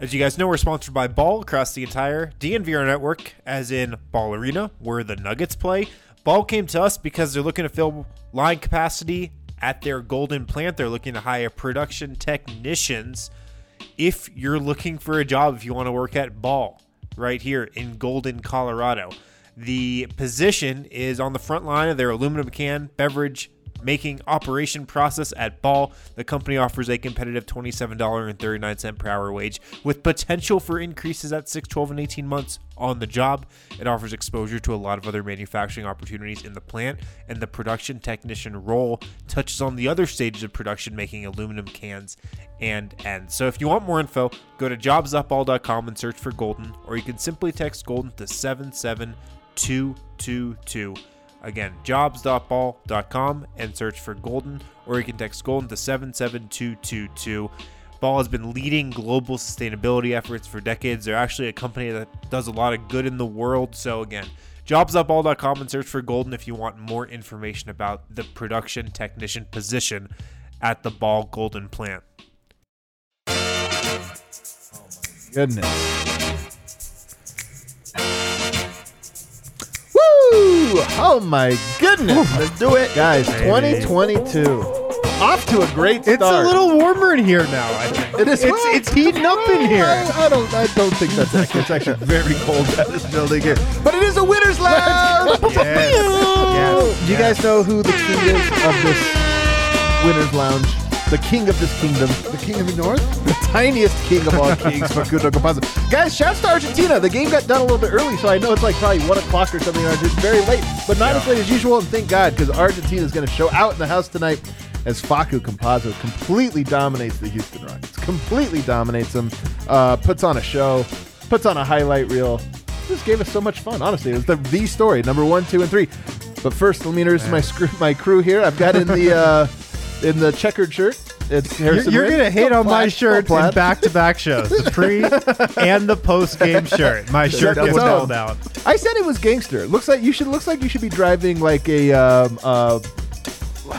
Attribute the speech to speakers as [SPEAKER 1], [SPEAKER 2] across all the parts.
[SPEAKER 1] As you guys know, we're sponsored by Ball across the entire DNVR network, as in Ball Arena, where the Nuggets play. Ball came to us because they're looking to fill line capacity at their Golden plant. They're looking to hire production technicians. If you're looking for a job, if you want to work at Ball right here in Golden, Colorado, the position is on the front line of their aluminum can beverage making operation process at Ball. The company offers a competitive $27.39 per hour wage with potential for increases at 6, 12, and 18 months on the job. It offers exposure to a lot of other manufacturing opportunities in the plant, and the production technician role touches on the other stages of production, making aluminum cans and ends. So if you want more info, go to jobs.ball.com and search for Golden, or you can simply text Golden to 77222. Again, jobs.ball.com and search for Golden, or you can text Golden to 77222. Ball has been leading global sustainability efforts for decades. They're actually a company that does a lot of good in the world. So, again, jobs.ball.com and search for Golden if you want more information about the production technician position at the Ball Golden plant.
[SPEAKER 2] Oh goodness. Oh my goodness. Let's do it. Guys, 2022. Off to a great start.
[SPEAKER 3] It's a little warmer in here now. I think
[SPEAKER 2] It is
[SPEAKER 3] It's
[SPEAKER 2] well,
[SPEAKER 3] it's heating up in here.
[SPEAKER 2] I, I don't. I don't think that's accurate. It's actually very cold at this building here. But it is a winner's lounge.
[SPEAKER 3] Yes. Yes.
[SPEAKER 2] Do you guys know who the king is of this winner's lounge? The king of this kingdom,
[SPEAKER 4] The king of the north.
[SPEAKER 2] the tiniest king of all kings, Facundo Campazzo. Guys, shouts to Argentina. The game got done a little bit early, so I know it's like probably one o'clock or something. It's very late, but not as late as usual. And thank God, because Argentina is going to show out in the house tonight as Facu Campazzo completely dominates the Houston Rockets. Completely dominates them. Uh, puts on a show. Puts on a highlight reel. This gave us so much fun. Honestly, it was the the story number one, two, and three. But first, let me introduce my screw, my crew here. I've got in the uh, in the checkered shirt. It's
[SPEAKER 3] You're,
[SPEAKER 2] Harrison
[SPEAKER 3] you're
[SPEAKER 2] Red.
[SPEAKER 3] gonna hate on my
[SPEAKER 2] Plaid,
[SPEAKER 3] shirt
[SPEAKER 2] plaid.
[SPEAKER 3] in back-to-back shows, the pre and the post-game shirt. My shirt
[SPEAKER 2] Double
[SPEAKER 3] gets
[SPEAKER 2] down.
[SPEAKER 3] doubled out.
[SPEAKER 2] I said it was gangster. Looks like you should. Looks like you should be driving like a um, uh,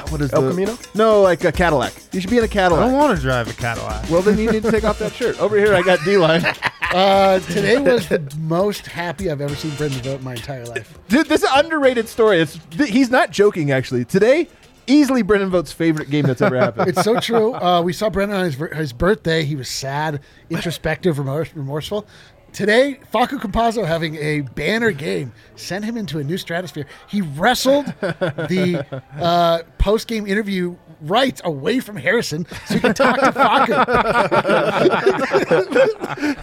[SPEAKER 2] what is
[SPEAKER 4] El
[SPEAKER 2] the
[SPEAKER 4] Camino?
[SPEAKER 2] No, like a Cadillac. You should be in a
[SPEAKER 3] I
[SPEAKER 2] Cadillac.
[SPEAKER 3] I don't want to drive a Cadillac.
[SPEAKER 2] Well, then you need to take off that shirt. Over here, I got D line.
[SPEAKER 4] Uh, today was the most happy I've ever seen Brendan Vogt in my entire life.
[SPEAKER 2] Dude, this is an underrated story. It's th- he's not joking. Actually, today, easily Brendan Vogt's favorite game that's ever happened.
[SPEAKER 4] It's so true. Uh, we saw Brendan on his, his birthday. He was sad, introspective, remorse, remorseful. Today, Facu Campazzo having a banner game sent him into a new stratosphere. He wrestled the uh, post game interview right away from Harrison so he could talk to Facu.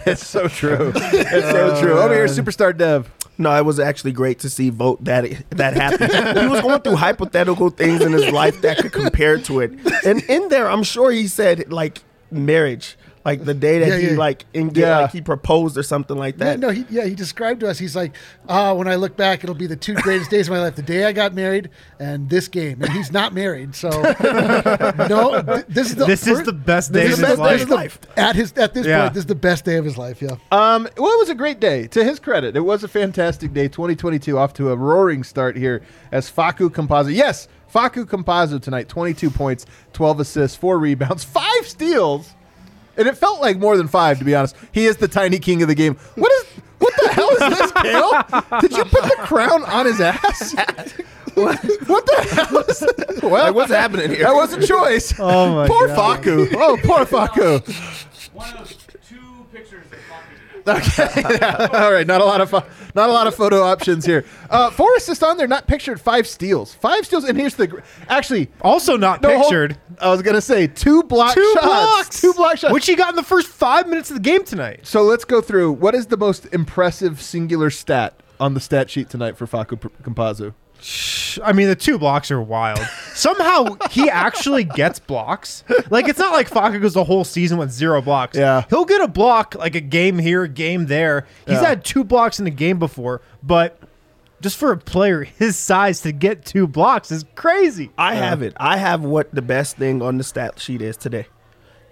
[SPEAKER 2] it's so true. It's so true. Over here, superstar Dev.
[SPEAKER 5] No, it was actually great to see Vogt that that happy. he was going through hypothetical things in his life that could compare to it, and in there, I'm sure he said like marriage, like the day that
[SPEAKER 4] Yeah,
[SPEAKER 5] he
[SPEAKER 4] yeah.
[SPEAKER 5] like in,
[SPEAKER 2] Yeah.
[SPEAKER 5] like he proposed or something like
[SPEAKER 4] Yeah,
[SPEAKER 5] that.
[SPEAKER 4] no, he, yeah, he described to us. He's like, uh, when I look back, it'll be the two greatest days of my life: the day I got married and this game. And he's not married, so no. th- this is the
[SPEAKER 3] This is the best day of
[SPEAKER 4] the
[SPEAKER 3] his life.
[SPEAKER 4] of life. At his at this
[SPEAKER 3] Yeah.
[SPEAKER 4] point, this is the best day of his life. Yeah.
[SPEAKER 2] Um, well, it was a great day. To his credit, it was a fantastic day. 2022 off to a roaring start here as Facu Campazzo. Yes, Facu Campazzo tonight. 22 points, 12 assists, four rebounds, five steals, and it felt like more than five to be honest. He is the tiny king of the game. What is? What the hell is this, Kale? Did you put the crown on his ass? What, what the hell is this? Well,
[SPEAKER 5] Like, what's happening here?
[SPEAKER 2] That was a choice.
[SPEAKER 3] Oh my
[SPEAKER 2] poor
[SPEAKER 3] God.
[SPEAKER 2] Facu. Oh, poor Facu.
[SPEAKER 6] One of two
[SPEAKER 2] Okay. All right. Not a lot of fo- not a lot of photo options here. Uh, four assists on there, not pictured. Five steals. Five steals. And here's the gr- actually
[SPEAKER 1] Also not
[SPEAKER 2] no, hold-
[SPEAKER 1] pictured.
[SPEAKER 2] I was gonna say two block
[SPEAKER 1] Two
[SPEAKER 2] shots.
[SPEAKER 1] blocks.
[SPEAKER 2] Two block shots.
[SPEAKER 1] Which he got in the first five minutes of the game tonight.
[SPEAKER 2] so let's go through. What is the most impressive singular stat on the stat sheet tonight for Facu P- Campazzo?
[SPEAKER 1] I mean, the two blocks are wild. Somehow he actually gets blocks. Like it's not like Facu goes the whole season with zero blocks.
[SPEAKER 2] Yeah.
[SPEAKER 1] he'll get a block like a game here, a game there. He's
[SPEAKER 2] Yeah.
[SPEAKER 1] had two blocks in a game before, but just for a player his size to get two blocks is crazy.
[SPEAKER 5] I have it. I have what the best thing on the stat sheet is today.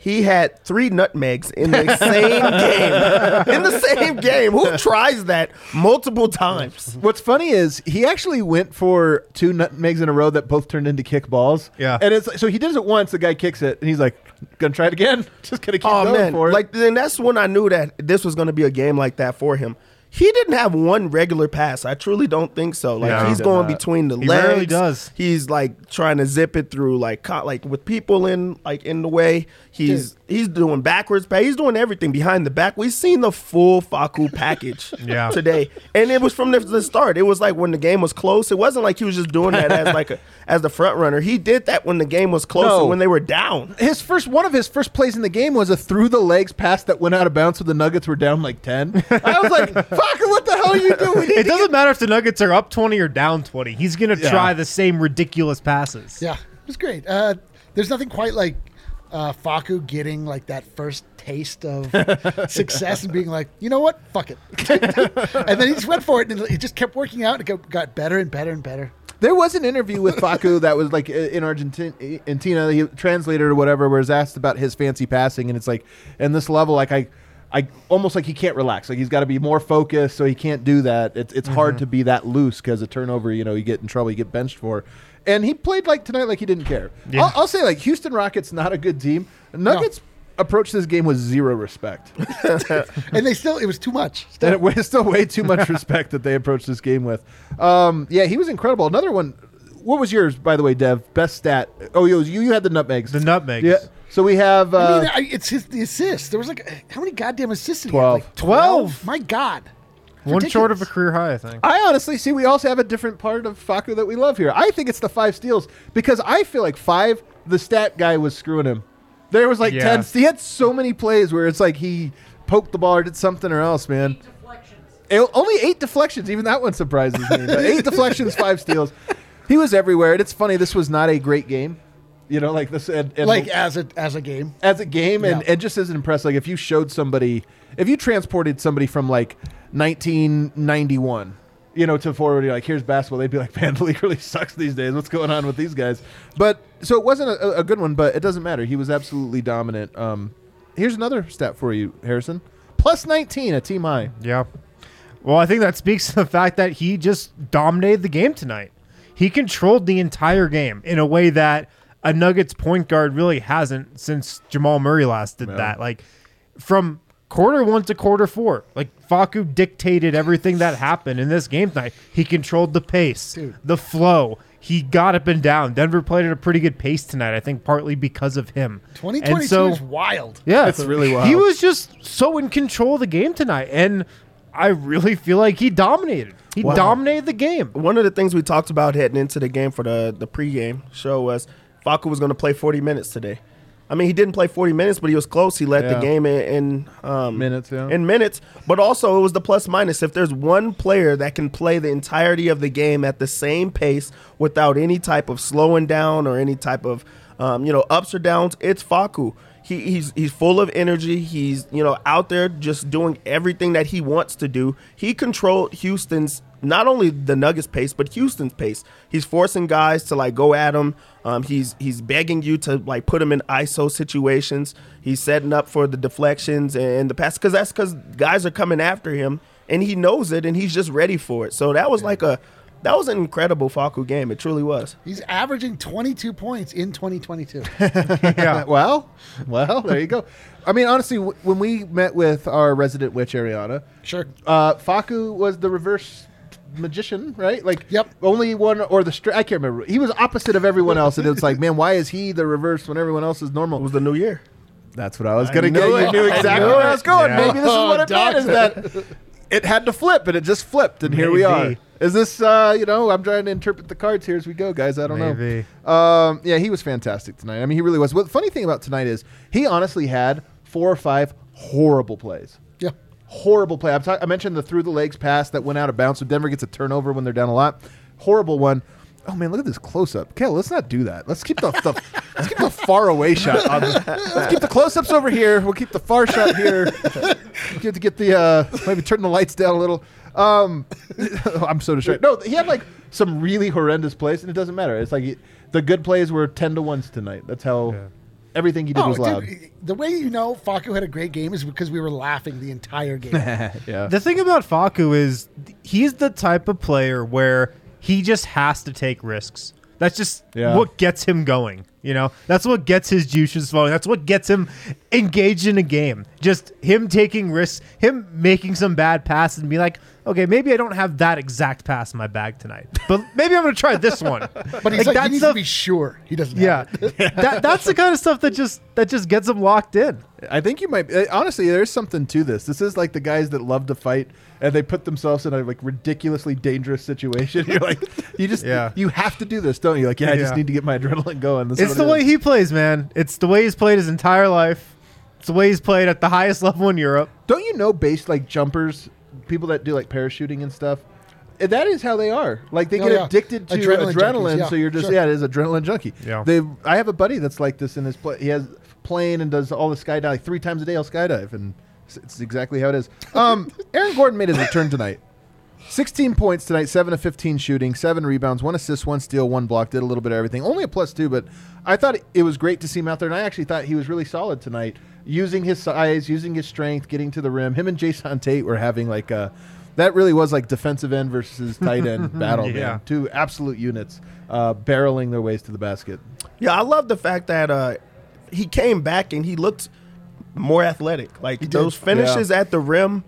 [SPEAKER 5] He had three nutmegs in the same game. In the same game. Who tries that multiple times?
[SPEAKER 2] What's funny is he actually went for two nutmegs in a row that both turned into kick balls.
[SPEAKER 1] Yeah.
[SPEAKER 2] and it's so he does it once. The guy kicks it, and he's like, "Gonna try it again." Just gonna keep
[SPEAKER 5] Oh
[SPEAKER 2] going
[SPEAKER 5] man,
[SPEAKER 2] for it.
[SPEAKER 5] like then that's when I knew that this was going to be a game like that for him. He didn't have one regular pass. I truly don't think so. Like
[SPEAKER 1] No,
[SPEAKER 5] he's
[SPEAKER 2] did
[SPEAKER 5] going
[SPEAKER 2] not.
[SPEAKER 5] between the legs.
[SPEAKER 1] He
[SPEAKER 5] legs.
[SPEAKER 1] rarely does.
[SPEAKER 5] He's like trying to zip it through like co- like with people in like in the way. He's he's doing backwards pass. He's doing everything behind the back. We've seen the full Facu package
[SPEAKER 1] Yeah.
[SPEAKER 5] today, and it was from the, the start. It was like when the game was close. It wasn't like he was just doing that as like a, as the front runner. He did that when the game was close
[SPEAKER 2] No.
[SPEAKER 5] when they were down.
[SPEAKER 2] his first one of his first plays in the game was a through the legs pass that went out of bounds, so the Nuggets were down like ten. I was like, "Fuck! What the hell are you doing?"
[SPEAKER 1] It doesn't matter if the Nuggets are up twenty or down twenty. He's gonna
[SPEAKER 2] Yeah.
[SPEAKER 1] try the same ridiculous passes.
[SPEAKER 4] Yeah, it was great. Uh, there's nothing quite like uh, Facu getting like that first taste of success and being like, you know what, fuck it, and then he just went for it and he just kept working out and it got- got better and better and better.
[SPEAKER 2] There was an interview with Facu that was like in Argentina, Argentina, he translated or whatever, where he's asked about his fancy passing, and it's like, in this level, like I, I almost like he can't relax, like he's got to be more focused, so he can't do that. It's it's hard to be that loose because a turnover, you know, you get in trouble, you get benched for. And he played like tonight, like he didn't care.
[SPEAKER 1] Yeah.
[SPEAKER 2] I'll, I'll say like Houston Rockets not a good team. Nuggets approached this game with zero respect.
[SPEAKER 4] And they still, it was too much.
[SPEAKER 2] And it was still way too much respect that they approached this game with. Um, yeah, he was incredible. Another one. What was yours, by the way, Dev? Best stat? Oh, it was you. You had the nutmegs.
[SPEAKER 1] The nutmegs.
[SPEAKER 2] Yeah. So we have. Uh,
[SPEAKER 4] I mean, I, it's his the assist. There was like how many goddamn assists? Did he have?
[SPEAKER 2] 12.
[SPEAKER 4] Like twelve. My God.
[SPEAKER 1] One short of a career high, I think.
[SPEAKER 2] I honestly see we also have a different part of Faku that we love here. I think it's the five steals because I feel like five, the stat guy was screwing him. There was like
[SPEAKER 1] Yeah.
[SPEAKER 2] ten. He had so many plays where it's like he poked the ball or did something or else, man. It- only eight deflections. Even that one surprises me. Eight deflections, five steals. He was everywhere, and it's funny. This was not a great game. You know, like this, and, and
[SPEAKER 4] Like as a as a game.
[SPEAKER 2] as a game, and,
[SPEAKER 4] Yeah.
[SPEAKER 2] and just as impressed. Like if you showed somebody, if you transported somebody from like 1991, you know, to forward, you're like, here's basketball. They'd be like, man, the league really sucks these days. What's going on with these guys? But so it wasn't a, a good one, but it doesn't matter. He was absolutely dominant. Um, here's another stat for you, Harrison. Plus 19 at team high.
[SPEAKER 1] Yeah. Well, I think that speaks to the fact that he just dominated the game tonight. He controlled the entire game in a way that a Nuggets point guard really hasn't since Jamal Murray last did that. Like from quarter one to quarter four, like Facu dictated everything that happened in this game tonight. He controlled the pace,
[SPEAKER 4] Dude.
[SPEAKER 1] the flow. He got up and down. Denver played at a pretty good pace tonight, I think partly because of him.
[SPEAKER 4] Twenty
[SPEAKER 1] And
[SPEAKER 4] twenty two
[SPEAKER 1] so-
[SPEAKER 4] is wild.
[SPEAKER 1] yeah,
[SPEAKER 2] It's really wild.
[SPEAKER 1] He was just so in control of the game tonight, and I really feel like he dominated. He
[SPEAKER 5] Wow.
[SPEAKER 1] dominated the game.
[SPEAKER 5] One of the things we talked about heading into the game for the the pregame show was Facu was going to play 40 minutes today. I mean, he didn't play 40 minutes, but he was close. He led
[SPEAKER 2] Yeah.
[SPEAKER 5] the game in, in um,
[SPEAKER 2] Minutes, yeah.
[SPEAKER 5] In minutes, but also it was the plus minus. If there's one player that can play the entirety of the game at the same pace without any type of slowing down or any type of um, you know ups or downs, it's Facu. He, he's he's full of energy. He's you know out there just doing everything that he wants to do. He controlled Houston's not only the Nuggets pace but Houston's pace. He's forcing guys to like go at him. Um, he's he's begging you to like put him in ISO situations. He's setting up for the deflections and the pass because that's because guys are coming after him and he knows it and he's just ready for it. So that was like a that was an incredible Facu game. It truly was.
[SPEAKER 4] He's averaging twenty two points in twenty twenty two.
[SPEAKER 1] Yeah.
[SPEAKER 2] well, well, there you go. I mean, honestly, w- when we met with our resident witch, Ariana,
[SPEAKER 4] Sure.
[SPEAKER 2] uh, Facu was the reverse magician, right? Like,
[SPEAKER 4] Yep.
[SPEAKER 2] only one or the str- I can't remember. He was opposite of everyone else, and it's like, man, why is he the reverse when everyone else is normal?
[SPEAKER 5] It was the new year.
[SPEAKER 2] That's what I was gonna get. You knew
[SPEAKER 5] I
[SPEAKER 2] exactly
[SPEAKER 5] knew
[SPEAKER 2] where I was going.
[SPEAKER 7] Yeah.
[SPEAKER 2] Maybe this is what it meant. Is that it had to flip, and it just flipped, and here we are. Is this? uh You know, I'm trying to interpret the cards here as we go, guys. I don't
[SPEAKER 1] Maybe.
[SPEAKER 2] know. Um, yeah, he was fantastic tonight. I mean, he really was. Well, the funny thing about tonight is he honestly had four or five horrible plays.
[SPEAKER 4] Yeah.
[SPEAKER 2] Horrible play. I'm ta- mentioned the through the legs pass that went out of bounds, so Denver gets a turnover when they're down a lot. Horrible one. Oh man, look at this close up. Kel, let's not do that. Let's keep the, the let's keep the far away shot. On the, let's keep the close ups over here. We'll keep the far shot here. Get to get the uh, maybe turn the lights down a little. Um, I'm so distracted. No, he had like some really horrendous plays, and it doesn't matter. It's like he, the good plays were ten to ones tonight. That's how everything he did
[SPEAKER 4] Oh,
[SPEAKER 2] was loud.
[SPEAKER 4] dude, the way you know Facu had a great game is because we were laughing the entire game.
[SPEAKER 2] yeah.
[SPEAKER 1] The thing about Facu is he's the type of player where he just has to take risks. That's just
[SPEAKER 2] Yeah.
[SPEAKER 1] what gets him going. You know, that's what gets his juices flowing. That's what gets him engaged in a game. Just him taking risks, him making some bad passes and be like, okay, maybe I don't have that exact pass in my bag tonight, but maybe I'm going to try this one.
[SPEAKER 4] But he's like, he needs
[SPEAKER 1] the-
[SPEAKER 4] to be sure he doesn't.
[SPEAKER 1] yeah,
[SPEAKER 4] have it.
[SPEAKER 1] that, that's the kind of stuff that just that just gets him locked in.
[SPEAKER 2] I think you might. uh, Honestly, there's something to this. This is like the guys that love to fight and they put themselves in a like ridiculously dangerous situation. You're like, you just,
[SPEAKER 1] Yeah.
[SPEAKER 2] you have to do this, don't you? Like, yeah, I just
[SPEAKER 1] Yeah.
[SPEAKER 2] need to get my adrenaline going. This
[SPEAKER 1] It's the
[SPEAKER 2] it
[SPEAKER 1] way
[SPEAKER 2] is.
[SPEAKER 1] he plays, man. It's the way he's played his entire life. It's the way he's played at the highest level in Europe.
[SPEAKER 2] Don't you know, based like jumpers, people that do like parachuting and stuff. eh, That is how they are. Like they
[SPEAKER 4] Oh,
[SPEAKER 2] get
[SPEAKER 4] yeah.
[SPEAKER 2] addicted to
[SPEAKER 4] Adrenaline
[SPEAKER 2] adrenaline,
[SPEAKER 4] junkies, yeah,
[SPEAKER 2] so you're just
[SPEAKER 4] sure.
[SPEAKER 2] yeah, it is adrenaline junkie.
[SPEAKER 1] Yeah.
[SPEAKER 2] They, I have a buddy that's like this in his play. He has plane and does all the skydive like three times a day. He'll skydive, and it's, it's exactly how it is. Um, Aaron Gordon made his return tonight. 16 points tonight, 7 of 15 shooting, 7 rebounds, 1 assist, 1 steal, 1 block. Did a little bit of everything. Only a plus 2, but I thought it was great to see him out there. And I actually thought he was really solid tonight, using his size, using his strength, getting to the rim. Him and Jae'Sean Tate were having like a. That really was like defensive end versus tight end battle,
[SPEAKER 1] Yeah.
[SPEAKER 2] man. Two absolute units uh, barreling their ways to the basket.
[SPEAKER 5] Yeah, I love the fact that uh, he came back and he looked more athletic. Like those finishes at the rim,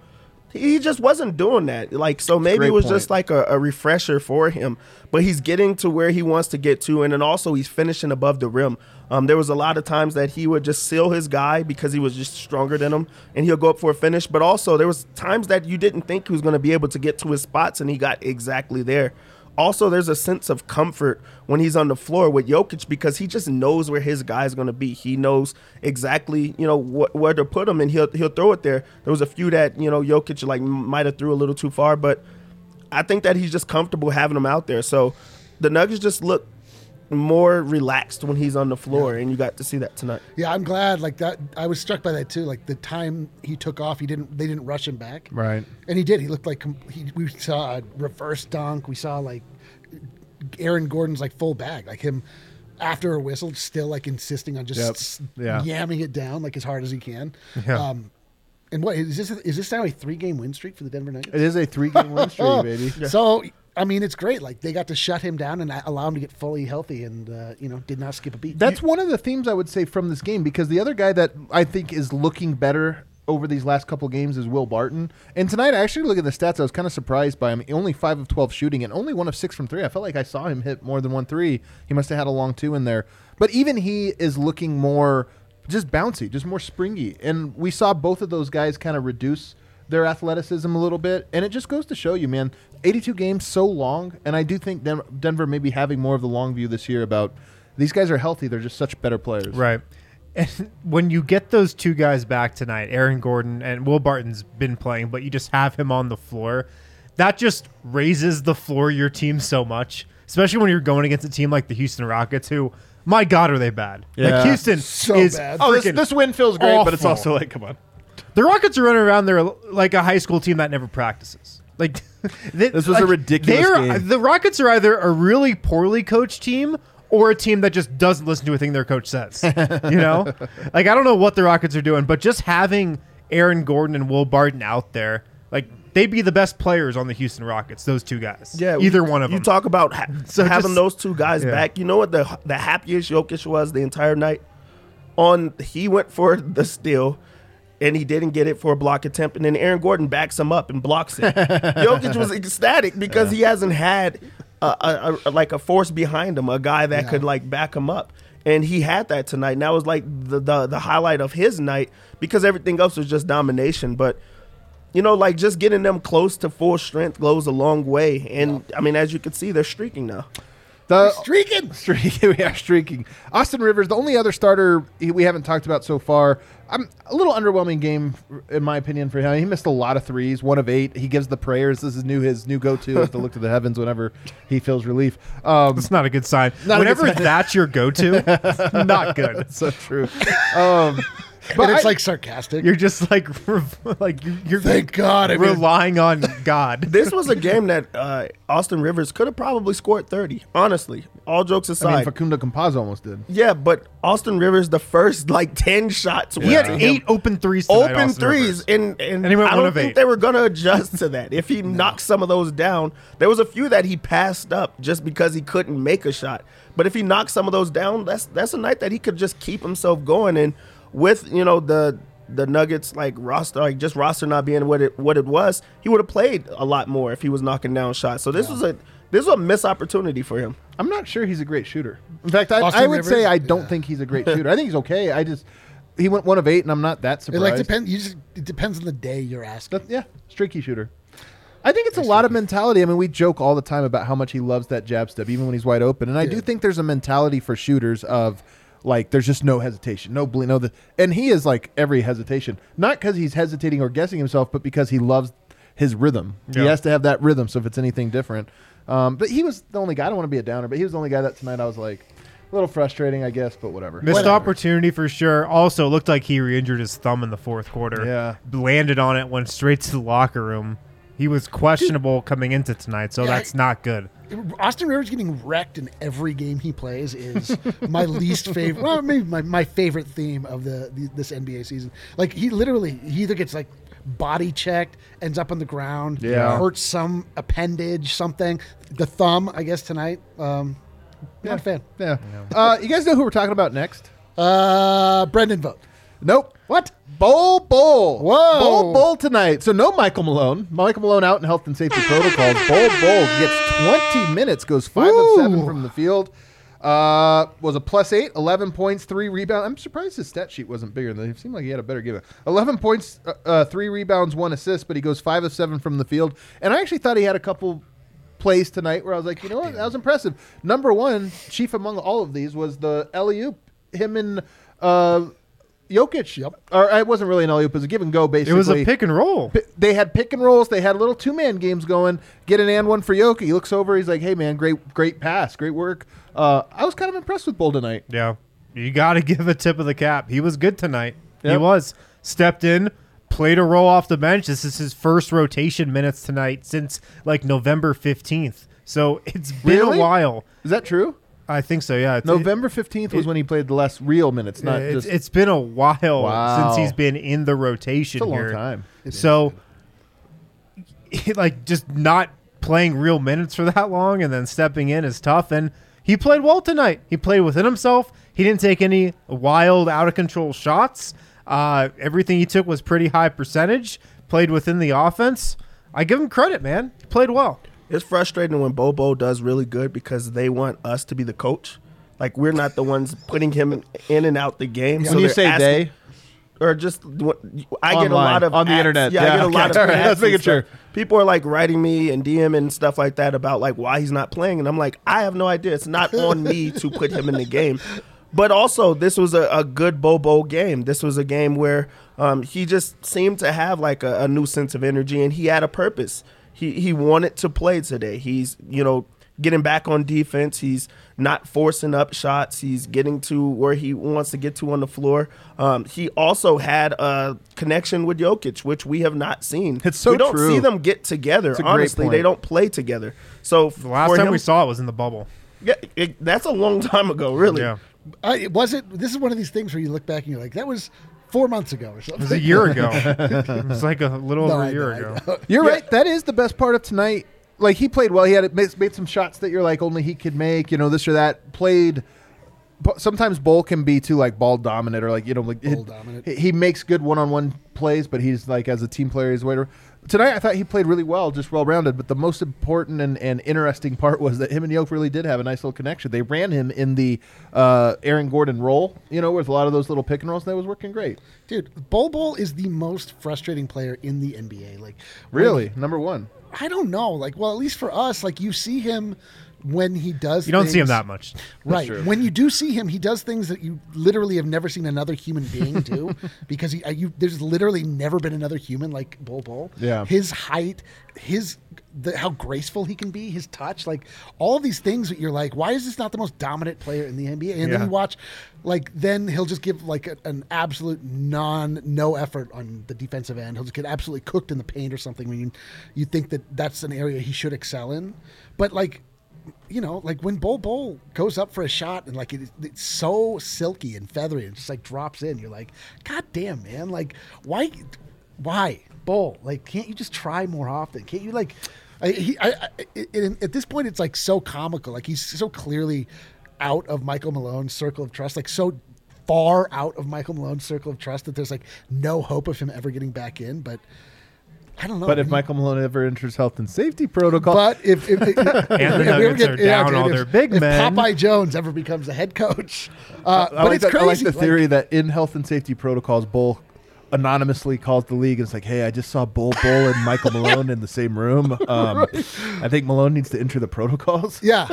[SPEAKER 5] he just wasn't doing that. Like so, maybe
[SPEAKER 2] great
[SPEAKER 5] it was
[SPEAKER 2] point.
[SPEAKER 5] just like a, a refresher for him. But he's getting to where he wants to get to, and then also he's finishing above the rim. Um, there was a lot of times that he would just seal his guy because he was just stronger than him, and he'll go up for a finish. But also there was times that you didn't think he was going to be able to get to his spots, and he got exactly there. Also, there's a sense of comfort when he's on the floor with Jokic because he just knows where his guy's going to be. He knows exactly, you know, wh- where to put him, and he'll he'll throw it there. There was a few that you know Jokic like might have threw a little too far, but I think that he's just comfortable having him out there. So the Nuggets just look more relaxed when he's on the floor, and you got to see that tonight.
[SPEAKER 4] Yeah, I'm glad. Like that, I was struck by that too. Like the time he took off, he didn't. They didn't rush him back.
[SPEAKER 2] Right.
[SPEAKER 4] And he did. He looked like he, we saw a reverse dunk. We saw like Aaron Gordon's like full bag, like him after a whistle, still like insisting on just
[SPEAKER 2] Yep.
[SPEAKER 4] s-
[SPEAKER 2] Yeah.
[SPEAKER 4] yamming it down like as hard as he can.
[SPEAKER 1] Yeah.
[SPEAKER 4] Um, and what is this? Is this now a three game win streak for the Denver Nuggets?
[SPEAKER 2] It is a three game win streak, baby.
[SPEAKER 4] So I mean, it's great. Like they got to shut him down and allow him to get fully healthy, and uh, you know, did not skip a beat.
[SPEAKER 2] That's one of the themes I would say from this game because the other guy that I think is looking better over these last couple games is Will Barton. And tonight, I actually look at the stats. I was kind of surprised by him. Only five of twelve shooting and only one of six from three. I felt like I saw him hit more than one three. He must have had a long two in there. But even he is looking more just bouncy, just more springy. And we saw both of those guys kind of reduce their athleticism a little bit. And it just goes to show you, man, 82 games so long. And I do think Den- Denver may be having more of the long view this year about these guys are healthy. They're just such better players.
[SPEAKER 1] Right. And when you get those two guys back tonight, Aaron Gordon and Will Barton's been playing, but you just have him on the floor, that just raises the floor your team so much, especially when you're going against a team like the Houston Rockets, who, my God, are they bad?
[SPEAKER 2] Yeah.
[SPEAKER 1] Like Houston
[SPEAKER 4] So
[SPEAKER 1] is
[SPEAKER 4] bad.
[SPEAKER 2] Oh, this, this win feels great, but it's also like, come on.
[SPEAKER 1] The Rockets are running around there like a high school team that never practices. Like they-
[SPEAKER 2] This was a ridiculous
[SPEAKER 1] they're-
[SPEAKER 2] game.
[SPEAKER 1] The Rockets are either a really poorly coached team or a team that just doesn't listen to a thing their coach says. you know, like I don't know what the Rockets are doing, but just having Aaron Gordon and Will Barton out there, like they'd be the best players on the Houston Rockets. Those two guys,
[SPEAKER 5] Yeah,
[SPEAKER 1] either
[SPEAKER 5] you-
[SPEAKER 1] one of them.
[SPEAKER 5] You talk about ha-
[SPEAKER 1] So
[SPEAKER 5] having
[SPEAKER 1] just-
[SPEAKER 5] those two guys
[SPEAKER 1] Yeah.
[SPEAKER 5] back. You know what the the happiest Jokic was the entire night. On he went for the steal, and he didn't get it for a block attempt, and then Aaron Gordon backs him up and blocks it. Jokic was ecstatic because he hasn't had a, a, a- like a force behind him, a guy that could like back him up. and he had that tonight. And that was like the the, the highlight of his night because everything else was just domination. But you know, like just getting them close to full strength goes a long way. And I mean, as you can see, they're streaking now.
[SPEAKER 2] The
[SPEAKER 4] Streaking.
[SPEAKER 2] streaking, we are streaking. Austin Rivers, the only other starter we haven't talked about so far. I'm a little underwhelming game, in my opinion, for him. He missed a lot of threes, one of eight. He gives the prayers. This is new his new go to is to look to the heavens whenever he feels relief. Um,
[SPEAKER 1] That's not a good sign.
[SPEAKER 2] A good
[SPEAKER 1] Whenever
[SPEAKER 2] sign.
[SPEAKER 1] that's your go-to, not good.
[SPEAKER 2] so true. Um, but
[SPEAKER 4] and it's
[SPEAKER 2] I-
[SPEAKER 4] like sarcastic.
[SPEAKER 1] You're just like, like you- you're
[SPEAKER 4] Thank God. I mean,
[SPEAKER 1] relying on God.
[SPEAKER 5] This was a game that uh, Austin Rivers could have probably scored 30, honestly. All jokes
[SPEAKER 2] I
[SPEAKER 5] aside.
[SPEAKER 2] mean, Facundo Campazzo almost did.
[SPEAKER 5] yeah, but Austin Rivers, the first like 10 shots
[SPEAKER 1] He had
[SPEAKER 5] to
[SPEAKER 1] eight
[SPEAKER 5] him.
[SPEAKER 1] open threes. Tonight,
[SPEAKER 5] open
[SPEAKER 1] Austin
[SPEAKER 5] threes,
[SPEAKER 1] Rivers.
[SPEAKER 5] and and,
[SPEAKER 1] And he went
[SPEAKER 5] I don't
[SPEAKER 1] of
[SPEAKER 5] think
[SPEAKER 1] eight.
[SPEAKER 5] they were gonna adjust to that. If he knocked some of those down, there was a few that he passed up just because he couldn't make a shot. But if he knocked some of those down, that's that's a night that he could just keep himself going. And with you know the the Nuggets like roster, like just roster not being what it what it was, he would have played a lot more if he was knocking down shots. So this was a this was a missed opportunity for him.
[SPEAKER 2] I'm not sure he's a great shooter. In fact, I, I would
[SPEAKER 4] Rivers?
[SPEAKER 2] say I don't
[SPEAKER 4] Yeah.
[SPEAKER 2] think he's a great shooter. I think he's okay. I just he went one of eight, and I'm not that
[SPEAKER 4] it
[SPEAKER 2] surprised.
[SPEAKER 4] like depends. You just it depends on the day you're asking.
[SPEAKER 2] That- yeah, streaky shooter. I think it's a lot of mentality. I mean, we joke all the time about how much he loves that jab step, even when he's wide open. And I do think there's a mentality for shooters of like there's just no hesitation, no ble- no. The, and he is like every hesitation, not because he's hesitating or guessing himself, but because he loves his rhythm. He has to have that rhythm. So if it's anything different, um, but he was the only guy. I don't want to be a downer, but he was the only guy that tonight I was like a little frustrating, I guess, but whatever.
[SPEAKER 1] Missed
[SPEAKER 4] Whatever.
[SPEAKER 1] opportunity for sure. Also, looked like he re-injured his thumb in the fourth quarter.
[SPEAKER 2] Yeah.
[SPEAKER 1] landed on it, went straight to the locker room. He was questionable coming into tonight, so
[SPEAKER 4] Yeah,
[SPEAKER 1] that's
[SPEAKER 4] I-
[SPEAKER 1] not good.
[SPEAKER 4] Austin Rivers getting wrecked in every game he plays is my least favorite. Well, maybe my, my favorite theme of the, the this NBA season. Like he literally he either gets like body checked, ends up on the ground,
[SPEAKER 2] Yeah.
[SPEAKER 4] hurts some appendage, something. The thumb, I guess tonight. Um, not a fan.
[SPEAKER 2] Yeah. Uh, you guys know who we're talking about next?
[SPEAKER 4] Uh, Brendan Vogt.
[SPEAKER 2] Nope. What? Bol Bol.
[SPEAKER 4] Whoa.
[SPEAKER 2] Bol Bol tonight. So no Michael Malone. Michael Malone out in health and safety protocols. Bol Bol gets 20 minutes, goes 5 of 7 from the field. Uh, was a plus 8, 11 points, 3 rebounds. I'm surprised his stat sheet wasn't bigger. Than, it seemed like he had a better give. 11 points, uh, uh, 3 rebounds, 1 assist, but he goes 5 of 7 from the field. And I actually thought he had a couple plays tonight where I was like, you know what, that was impressive. Number one, chief among all of these was the alley oop. Him and uh, Jokic.
[SPEAKER 4] Yep.
[SPEAKER 2] Or it wasn't really an alley oop; it was a give and go. Basically.
[SPEAKER 1] It was a pick and roll.
[SPEAKER 2] Pi- They had pick and rolls. They had little two man games going. Get an and one for Jokic. He looks over. He's like, "Hey man, great, great pass, great work." Uh, I was kind of impressed with Bol tonight.
[SPEAKER 1] Yeah, you got to give a tip of the cap. He was good tonight. He was stepped in, played a role off the bench. This is his first rotation minutes tonight since like November fifteenth. So it's been
[SPEAKER 2] Really?
[SPEAKER 1] a while.
[SPEAKER 2] Is that true?
[SPEAKER 1] I think so. Yeah, It's-
[SPEAKER 2] November fifteenth was
[SPEAKER 1] it-
[SPEAKER 2] when he played the less real minutes, not
[SPEAKER 1] it's,
[SPEAKER 2] just.
[SPEAKER 1] it's been a while
[SPEAKER 2] Wow.
[SPEAKER 1] since he's been in the rotation.
[SPEAKER 2] It's a long
[SPEAKER 1] here.
[SPEAKER 2] time.
[SPEAKER 1] So, like, just not playing real minutes for that long and then stepping in is tough. And he played well tonight. He played within himself. He didn't take any wild, out of control shots. Uh, everything he took was pretty high percentage. Played within the offense. I give him credit, man. He played well.
[SPEAKER 5] It's frustrating when Bobo does really good because they want us to be the coach. Like we're not the ones putting him in and out the game.
[SPEAKER 2] when you say
[SPEAKER 5] asking-
[SPEAKER 2] they,
[SPEAKER 5] or just what- I get a lot of
[SPEAKER 2] on the
[SPEAKER 5] ads.
[SPEAKER 2] internet.
[SPEAKER 5] Yeah, I get a
[SPEAKER 2] okay.
[SPEAKER 5] lot of
[SPEAKER 2] All right, let's make it sure.
[SPEAKER 5] People are like writing me and DM and stuff like that about like why he's not playing, and I'm like, I have no idea. It's not on me to put him in the game. But also, this was a, a good Bobo game. This was a game where um, he just seemed to have like a, a new sense of energy, and he had a purpose. He he wanted to play today. He's you know getting back on defense. He's not forcing up shots. He's getting to where he wants to get to on the floor. Um, he also had a connection with Jokic, which we have not seen.
[SPEAKER 2] It's so
[SPEAKER 5] we don't
[SPEAKER 2] true.
[SPEAKER 5] see them get together.
[SPEAKER 2] a great
[SPEAKER 5] Honestly,
[SPEAKER 2] point.
[SPEAKER 5] they don't play together. So
[SPEAKER 1] The last time
[SPEAKER 5] him-
[SPEAKER 1] we saw it was in the bubble.
[SPEAKER 5] yeah, it, that's a long time ago, really.
[SPEAKER 1] Yeah.
[SPEAKER 4] I, it wasn't. This is one of these things where you look back and you're like, that was four months ago or something.
[SPEAKER 1] It was a year ago. it was like a little
[SPEAKER 4] No,
[SPEAKER 1] over
[SPEAKER 4] I
[SPEAKER 1] a year
[SPEAKER 4] know,
[SPEAKER 1] ago.
[SPEAKER 2] You're right. That is the best part of tonight. Like he played well. He had made, made some shots that you're like only he could make. You know this or that. Played sometimes Bol can be too like ball dominant or like you know like
[SPEAKER 4] Ball
[SPEAKER 2] it-
[SPEAKER 4] dominant.
[SPEAKER 2] He, he makes good one on one plays, but he's like as a team player, he's way. Tonight, I thought he played really well, just well rounded. But the most important and, and interesting part was that him and Yoke really did have a nice little connection. They ran him in the uh, Aaron Gordon roll, you know, with a lot of those little pick and rolls, and that was working great.
[SPEAKER 4] Dude, Bol Bol is the most frustrating player in the NBA. Like,
[SPEAKER 2] Really, number one.
[SPEAKER 4] I don't know. Like, well, at least for us, like you see him when he does.
[SPEAKER 1] You don't see him that much.
[SPEAKER 4] Right.
[SPEAKER 2] true.
[SPEAKER 4] When you do see him, he does things that you literally have never seen another human being do because he, uh, you, there's literally never been another human like Bol Bol.
[SPEAKER 2] Yeah.
[SPEAKER 4] His height, his the, how graceful he can be, his touch, like all of these things that you're like, why is this not the most dominant player in the NBA? And
[SPEAKER 1] Yeah.
[SPEAKER 4] then you watch, like, then he'll just give like a, an absolute non no effort on the defensive end. He'll just get absolutely cooked in the paint or something when you you think that that's an area he should excel in, but like you know, like when Bol Bol goes up for a shot and like it, it's so silky and feathery and just like drops in, you're like, God damn, man! Like, why, why Bol? Like, can't you just try more often? Can't you like? I, he, I, I, it- at this point, it's like so comical. Like he's so clearly out of Michael Malone's circle of trust. Like so far out of Michael Malone's circle of trust that there's like no hope of him ever getting back in. But I don't know.
[SPEAKER 2] But if Michael Malone ever enters health and safety protocol,
[SPEAKER 4] but if, if, if, if
[SPEAKER 1] the
[SPEAKER 4] we ever
[SPEAKER 1] Nuggets are down all
[SPEAKER 4] if-
[SPEAKER 1] their big
[SPEAKER 4] if
[SPEAKER 1] men.
[SPEAKER 4] Popeye Jones ever becomes the head coach, uh,
[SPEAKER 2] I
[SPEAKER 4] but
[SPEAKER 2] like,
[SPEAKER 4] it's
[SPEAKER 2] that-
[SPEAKER 4] crazy.
[SPEAKER 2] I like the
[SPEAKER 4] like-
[SPEAKER 2] theory that in health and safety protocols, Bol anonymously calls the league and it's like, "Hey, I just saw Bol Bol and Michael Malone in the same room. Um, I think Malone needs to enter the protocols."
[SPEAKER 4] yeah,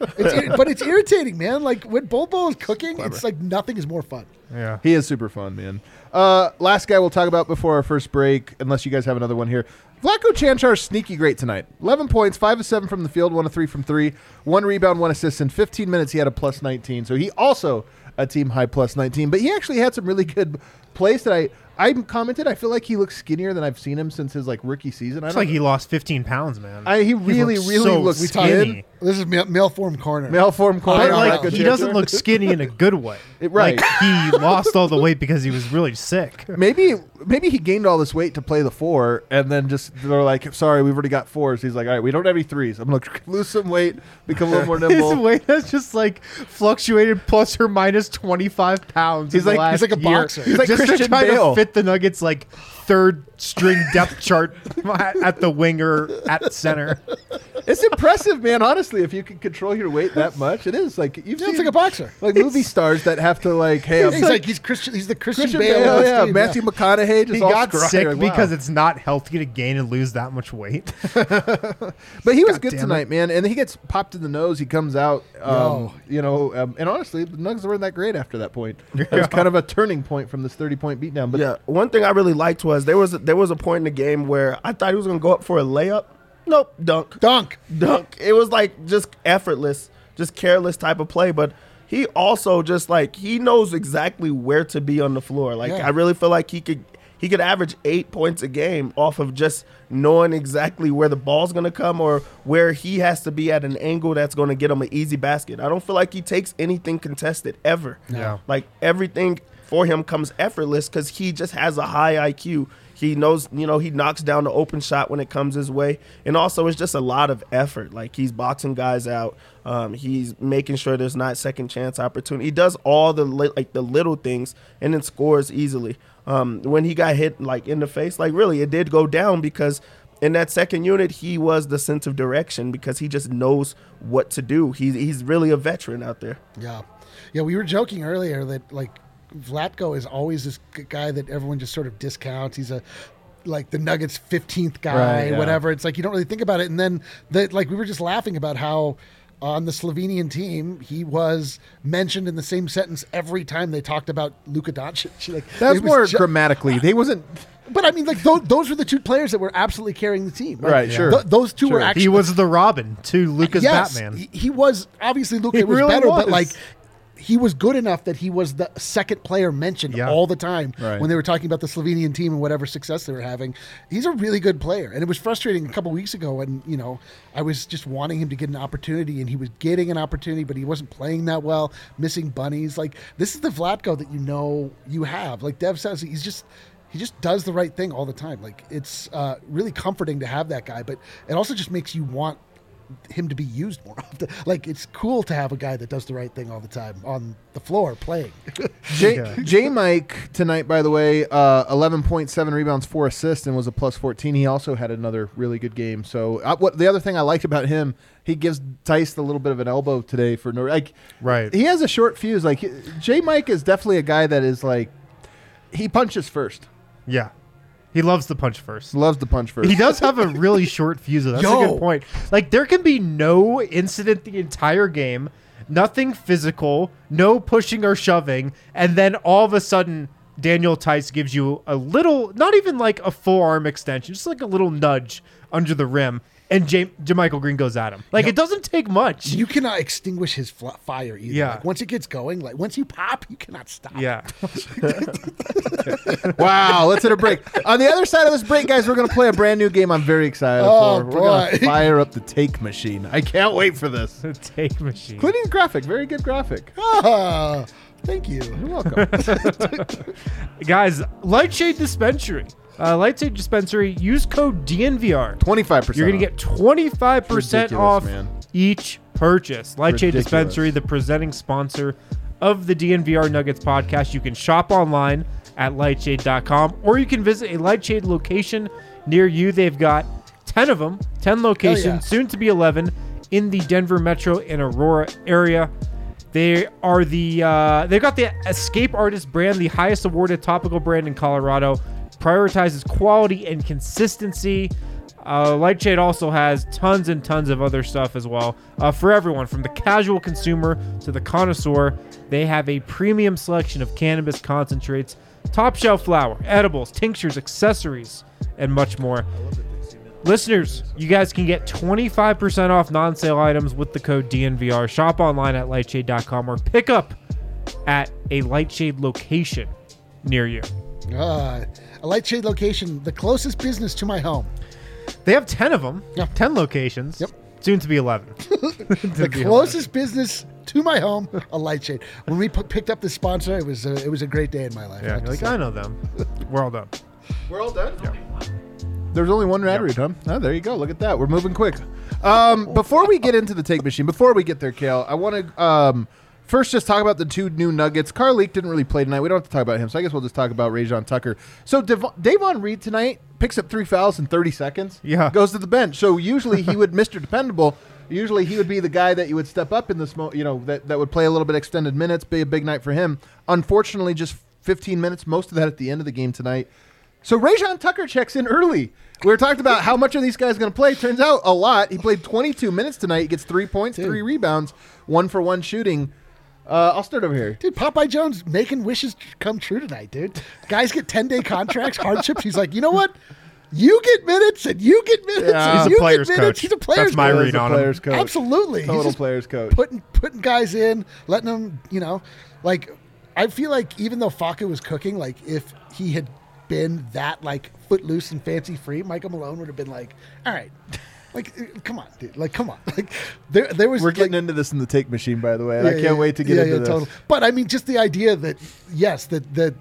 [SPEAKER 4] it's, but it's irritating, man. Like when Bull Bol is cooking, it's like nothing is more fun.
[SPEAKER 1] Yeah.
[SPEAKER 2] He is super fun, man. Uh, last guy we'll talk about before our first break, unless you guys have another one here. Vlatko Cancar sneaky great tonight. 11 points, 5 of 7 from the field, 1 of 3 from 3, 1 rebound, 1 assist. In 15 minutes, he had a plus 19. So he also a team high plus 19. But he actually had some really good plays that I, I commented. I feel like he looks skinnier than I've seen him since his like rookie season. I
[SPEAKER 1] It's
[SPEAKER 2] don't-
[SPEAKER 1] like he lost 15 pounds, man.
[SPEAKER 2] I- he really,
[SPEAKER 1] looks
[SPEAKER 2] really
[SPEAKER 1] so
[SPEAKER 2] looks
[SPEAKER 4] We talk,
[SPEAKER 1] skinny.
[SPEAKER 4] this is male, male form corner.
[SPEAKER 2] male form corner.
[SPEAKER 1] But like
[SPEAKER 2] Vlatko
[SPEAKER 1] he doesn't look skinny in a good way.
[SPEAKER 2] It- right.
[SPEAKER 1] Like he lost all the weight because he was really sick.
[SPEAKER 2] Maybe maybe he gained all this weight to play the four, and then just they're like, "Sorry, we've already got fours." He's like, "All right, we don't have any threes. I'm gonna lose some weight, become a little more nimble."
[SPEAKER 1] His
[SPEAKER 2] nimble."
[SPEAKER 1] weight has just like fluctuated plus or minus 25 pounds.
[SPEAKER 2] He's like-
[SPEAKER 4] he's like a
[SPEAKER 1] year.
[SPEAKER 4] boxer.
[SPEAKER 2] He's like
[SPEAKER 1] just to
[SPEAKER 2] Christian
[SPEAKER 1] try
[SPEAKER 2] Bale.
[SPEAKER 1] to fit the Nuggets like third string depth chart at, at the winger at center.
[SPEAKER 2] It's impressive, man. Honestly, if you can control your weight that much, it is like you've
[SPEAKER 4] Yeah,
[SPEAKER 2] seen
[SPEAKER 4] it's like a boxer.
[SPEAKER 2] like movie stars that have to like, "Hey, I'm
[SPEAKER 4] He's like he's Christian. He's the Christian,
[SPEAKER 2] Christian
[SPEAKER 4] Bale.
[SPEAKER 2] Bale, yeah,
[SPEAKER 4] team,
[SPEAKER 2] Matthew McConaughey just
[SPEAKER 1] He
[SPEAKER 2] all
[SPEAKER 1] got
[SPEAKER 2] scrawny,
[SPEAKER 1] sick
[SPEAKER 2] like, wow.
[SPEAKER 1] because it's not healthy to gain and lose that much weight.
[SPEAKER 2] But he was good
[SPEAKER 1] damn
[SPEAKER 2] tonight, man. And he gets popped in the nose. He comes out, um,
[SPEAKER 4] Yo.
[SPEAKER 2] you know. Um, and honestly, the Nuggets weren't that great after that point. It was kind of a turning point from this thirty-point beatdown. But
[SPEAKER 5] yeah, one thing I really liked was there was there was a point in the game where I thought he was gonna go up for a layup. Nope, dunk,
[SPEAKER 4] Dunk.
[SPEAKER 5] dunk. It was like just effortless, just careless type of play. But he also just like he knows exactly where to be on the floor. Like
[SPEAKER 4] Yeah.
[SPEAKER 5] I really feel like he could he could average eight points a game off of just knowing exactly where the ball's gonna come or where he has to be at an angle that's gonna get him an easy basket. I don't feel like he takes anything contested ever.
[SPEAKER 1] Yeah.
[SPEAKER 5] Like everything for him comes effortless because he just has a high IQ. He knows, you know, he knocks down the open shot when it comes his way, and also it's just a lot of effort. Like he's boxing guys out, um, he's making sure there's not second chance opportunity. He does all the li- like the little things and then scores easily. Um, when he got hit like in the face, like really, it did go down because in that second unit, he was the sense of direction because he just knows what to do. He's he's really a veteran out there.
[SPEAKER 4] Yeah, yeah. We were joking earlier that like Vlatko is always this guy that everyone just sort of discounts. He's a like the Nuggets' fifteenth guy,
[SPEAKER 2] Right, yeah.
[SPEAKER 4] whatever. It's like you don't really think about it. And then that like we were just laughing about how on the Slovenian team he was mentioned in the same sentence every time they talked about Luka Doncic. Like
[SPEAKER 2] that's
[SPEAKER 4] was
[SPEAKER 2] more
[SPEAKER 4] ju-
[SPEAKER 2] grammatically. They wasn't
[SPEAKER 4] But I mean, like those, those were the two players that were absolutely carrying the team.
[SPEAKER 2] Right, sure.
[SPEAKER 4] Th- those two were actually
[SPEAKER 1] he was the Robin to Luka's
[SPEAKER 4] yes,
[SPEAKER 1] Batman.
[SPEAKER 4] He, he was obviously Luca was
[SPEAKER 1] really
[SPEAKER 4] better, but like he was good enough that he was the second player mentioned
[SPEAKER 1] Yeah.
[SPEAKER 4] all the time
[SPEAKER 2] Right.
[SPEAKER 4] when they were talking about the Slovenian team and whatever success they were having. He's a really good player, and it was frustrating a couple weeks ago when you know I was just wanting him to get an opportunity, and he was getting an opportunity, but he wasn't playing that well, missing bunnies. Like this is the Vlatko that you know you have. Like Dev says, he's just. He just does the right thing all the time. Like it's uh, really comforting to have that guy, but it also just makes you want him to be used more often. Like it's cool to have a guy that does the right thing all the time on the floor playing.
[SPEAKER 2] J, J Mike tonight, by the way, uh, eleven point seven rebounds, four assists, and was a plus fourteen. He also had another really good game. So, uh, what the other thing I liked about him, he gives Theis a little bit of an elbow today for no like.
[SPEAKER 1] Right.
[SPEAKER 2] He has a short fuse. Like J Mike is definitely a guy that is like, he punches first.
[SPEAKER 1] Yeah. He loves to punch first.
[SPEAKER 2] Loves to punch first.
[SPEAKER 1] He does have a really short fuse. though. That's a good point. Like there can be no incident the entire game, nothing physical, no pushing or shoving, and then all of a sudden Daniel Theis gives you a little, not even like a full arm extension, just like a little nudge under the rim, and J- JaMychal Green goes at him. Like it doesn't take much.
[SPEAKER 4] you cannot extinguish his fl- fire either.
[SPEAKER 1] Yeah.
[SPEAKER 4] Like, once it gets going, like once you pop, you cannot stop.
[SPEAKER 1] yeah.
[SPEAKER 2] wow, let's hit a break. On the other side of this break, guys, we're going to play a brand new game I'm very excited
[SPEAKER 4] Oh,
[SPEAKER 2] for. We're going
[SPEAKER 4] boy.
[SPEAKER 2] to fire up the take machine. I can't wait for this.
[SPEAKER 1] take machine.
[SPEAKER 2] Including the graphic. Very good graphic.
[SPEAKER 4] Ah, thank you.
[SPEAKER 2] You're welcome.
[SPEAKER 1] Guys, Lightshade Dispensary. Uh, Lightshade Dispensary, use code DNVR.
[SPEAKER 2] 25%.
[SPEAKER 1] You're going to get 25%
[SPEAKER 2] Ridiculous,
[SPEAKER 1] off
[SPEAKER 2] man.
[SPEAKER 1] each purchase. Lightshade
[SPEAKER 2] Ridiculous.
[SPEAKER 1] Dispensary, the presenting sponsor of the DNVR Nuggets podcast. You can shop online at lightshade.com or you can visit a Lightshade location near you. They've got 10 of them, 10 locations,
[SPEAKER 4] yeah.
[SPEAKER 1] soon to be 11 in the Denver metro and Aurora area. They are the uh, they've got the Escape Artist brand, the highest awarded topical brand in Colorado. Prioritizes quality and consistency. Uh, Lightshade also has tons and tons of other stuff as well uh, for everyone, from the casual consumer to the connoisseur. They have a premium selection of cannabis concentrates, top shelf flower, edibles, tinctures, accessories, and much more. Listeners, you guys can get 25% off non sale items with the code DNVR. Shop online at lightshade.com or pick up at a Lightshade location near you.
[SPEAKER 4] Ah, a Lightshade location, the closest business to my home.
[SPEAKER 1] They have 10 of them,
[SPEAKER 4] Yeah.
[SPEAKER 1] 10 locations.
[SPEAKER 4] Yep.
[SPEAKER 1] Soon to be 11.
[SPEAKER 4] the closest business to my home, a Lightshade. When we p- picked up the sponsor, it was a, it was a great day in my life.
[SPEAKER 1] Yeah,
[SPEAKER 4] have
[SPEAKER 1] like. I know them. We're all done.
[SPEAKER 2] We're all done? There's only one rad read, huh? Oh, there you go. Look at that. We're moving quick. Um, before we get into the take machine, before we get there, Kale, I want to um, first just talk about the two new Nuggets. Carl Leak didn't really play tonight. We don't have to talk about him, so I guess we'll just talk about Rayjon Tucker. So Dev- Davon Reed tonight picks up three fouls in 30 seconds.
[SPEAKER 1] Yeah.
[SPEAKER 2] Goes to the bench. So usually he would, Mr. Dependable, usually he would be the guy that you would step up in this, mo- you know, that, that would play a little bit extended minutes, be a big night for him. Unfortunately, just 15 minutes, most of that at the end of the game tonight. So Rayjon Tucker checks in early. We were talking about how much are these guys going to play. Turns out a lot. He played 22 minutes tonight. He gets three points, three rebounds, one for one shooting. Uh, I'll start over here.
[SPEAKER 4] Dude, Popeye Jones making wishes come true tonight, dude. Guys get 10 day contracts, hardships. He's like, you know what? You get minutes and you get minutes.
[SPEAKER 2] Yeah.
[SPEAKER 4] and
[SPEAKER 1] He's a
[SPEAKER 4] you
[SPEAKER 1] player's
[SPEAKER 4] get minutes.
[SPEAKER 1] coach.
[SPEAKER 4] He's a player's
[SPEAKER 1] That's my
[SPEAKER 4] coach.
[SPEAKER 1] read
[SPEAKER 2] He's a
[SPEAKER 1] on him.
[SPEAKER 2] players coach.
[SPEAKER 4] Absolutely. He's
[SPEAKER 2] Total
[SPEAKER 4] just
[SPEAKER 2] players coach.
[SPEAKER 4] Putting putting guys in, letting them, you know, like I feel like even though Facu was cooking, like if he had been that like footloose and fancy free, Michael Malone would have been like, all right. Like, uh, come on, dude. Like, come on. Like, there, there was.
[SPEAKER 2] We're getting
[SPEAKER 4] like,
[SPEAKER 2] into this in the take machine, by the way. and I can't
[SPEAKER 4] yeah,
[SPEAKER 2] wait to get
[SPEAKER 4] yeah,
[SPEAKER 2] into
[SPEAKER 4] yeah,
[SPEAKER 2] this.
[SPEAKER 4] total. But I mean, just the idea that yes, that that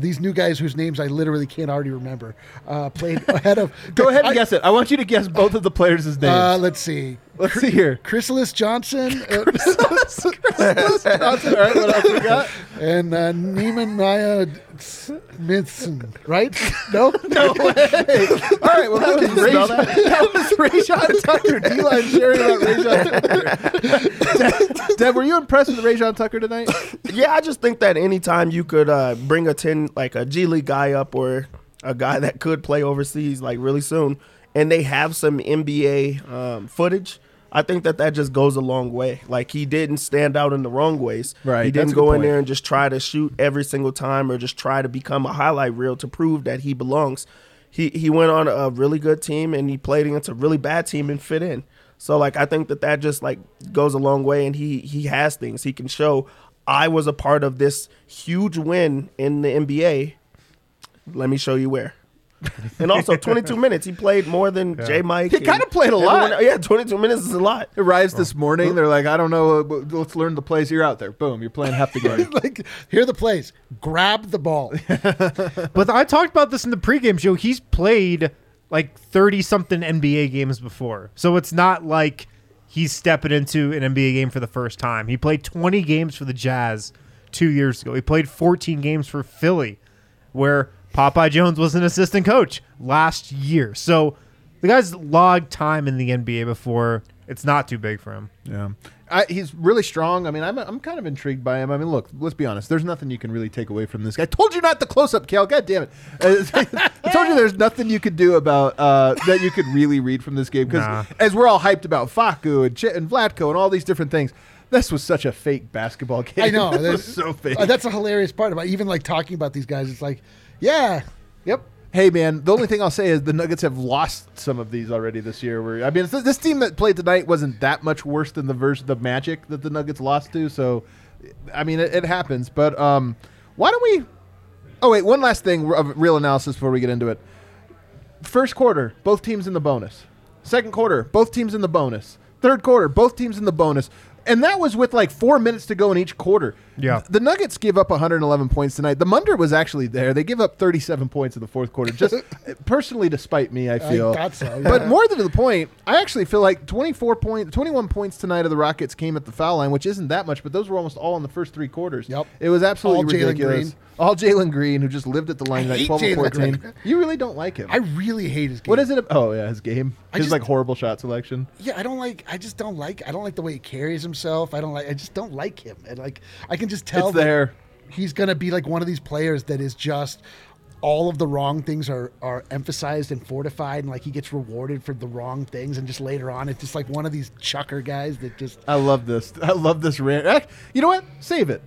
[SPEAKER 4] these new guys whose names I literally can't already remember uh, played ahead of.
[SPEAKER 2] Go ahead and
[SPEAKER 4] I-
[SPEAKER 2] guess it. I want you to guess both of the players' names.
[SPEAKER 4] Uh, let's see.
[SPEAKER 2] Let's see here.
[SPEAKER 4] Chrysalis Johnson uh,
[SPEAKER 2] Johnson. All right, what else we got?
[SPEAKER 4] and uh, Neiman Maya Smithson, right? No,
[SPEAKER 2] No way. All right, well, that was, Rayjon, that? was Rayjon Tucker. D-line sharing about Rayjon Tucker. Deb, Deb, were you impressed with Rayjon Tucker tonight?
[SPEAKER 5] Yeah, I just think that anytime you could uh, bring a ten like a G League guy up or a guy that could play overseas like really soon, and they have some NBA um, footage. I think that that just goes a long way. Like he didn't stand out in the wrong ways.
[SPEAKER 2] Right,
[SPEAKER 5] He didn't go in
[SPEAKER 2] point.
[SPEAKER 5] there and just try to shoot every single time or just try to become a highlight reel to prove that he belongs. He he went on a really good team and he played against a really bad team and fit in. So like I think that that just like goes a long way and he he has things he can show. I was a part of this huge win in the NBA. Let me show you where. And also 22 minutes. He played more than J Mike.
[SPEAKER 2] He kinda played a lot.
[SPEAKER 5] everyone- Yeah, 22 minutes is a lot.
[SPEAKER 2] It arrives this morning. They're like, I don't know. uh, Let's learn the plays. You're out there. Boom. You're playing half the game.
[SPEAKER 4] like here are the plays. Grab the ball.
[SPEAKER 1] But I talked about this in the pregame show. He's played like 30 something NBA games before. So it's not like he's stepping into an NBA game for the first time. He played 20 games for the Jazz two years ago. He played 14 games for Philly, where Popeye Jones was an assistant coach last year. So the guy's logged time in the NBA before. It's not too big for him.
[SPEAKER 2] Yeah. I, he's really strong. I mean, I'm, I'm kind of intrigued by him. I mean, look, let's be honest. There's nothing you can really take away from this guy. I told you not the close up, Kale. God damn it. Uh, I told you there's nothing you could do about uh, that you could really read from this game. Because
[SPEAKER 1] Nah.
[SPEAKER 2] as we're all hyped about Facu and, Ch- and Vlatko and all these different things, this was such a fake basketball game.
[SPEAKER 4] I know.
[SPEAKER 2] it
[SPEAKER 4] That's-
[SPEAKER 2] was so fake.
[SPEAKER 4] uh, that's a hilarious part about even like talking about these guys. It's like, yeah, yep.
[SPEAKER 2] Hey man, the only thing I'll say is the Nuggets have lost some of these already this year. Where I mean, this team that played tonight wasn't that much worse than the version the Magic that the Nuggets lost to. So, I mean, it, it happens. But um, why don't we? Oh wait, one last thing of real analysis before we get into it. First quarter, both teams in the bonus. Second quarter, both teams in the bonus. Third quarter, both teams in the bonus. And that was with like four minutes to go in each quarter.
[SPEAKER 1] Yeah.
[SPEAKER 2] The Nuggets give up 111 points tonight. The Munder was actually there. They give up 37 points in the fourth quarter. Just personally, despite me, I feel.
[SPEAKER 4] thought so,
[SPEAKER 2] But more than to the point, I actually feel like 24 point, 21 points tonight of the Rockets came at the foul line, which isn't that much, but those were almost all in the first three quarters.
[SPEAKER 4] Yep.
[SPEAKER 2] It was absolutely
[SPEAKER 4] All Jalen
[SPEAKER 2] ridiculous.
[SPEAKER 4] Green.
[SPEAKER 2] All Jalen Green, who just lived at the line like 12 or 14.
[SPEAKER 4] Green.
[SPEAKER 2] You really don't like him.
[SPEAKER 4] I really hate his game.
[SPEAKER 2] what is it? Oh yeah, his game.
[SPEAKER 4] I
[SPEAKER 2] His
[SPEAKER 4] just-
[SPEAKER 2] like horrible shot selection.
[SPEAKER 4] Yeah, I don't like. I just don't like. I don't like the way he carries himself. I don't like. I just don't like him. And like, I can just tell
[SPEAKER 2] It's there.
[SPEAKER 4] He's gonna be like one of these players that is just all of the wrong things are are emphasized and fortified, and like he gets rewarded for the wrong things, and just later on, it's just like one of these chucker guys that just.
[SPEAKER 2] I love this. I love this rant. You know what? Save it.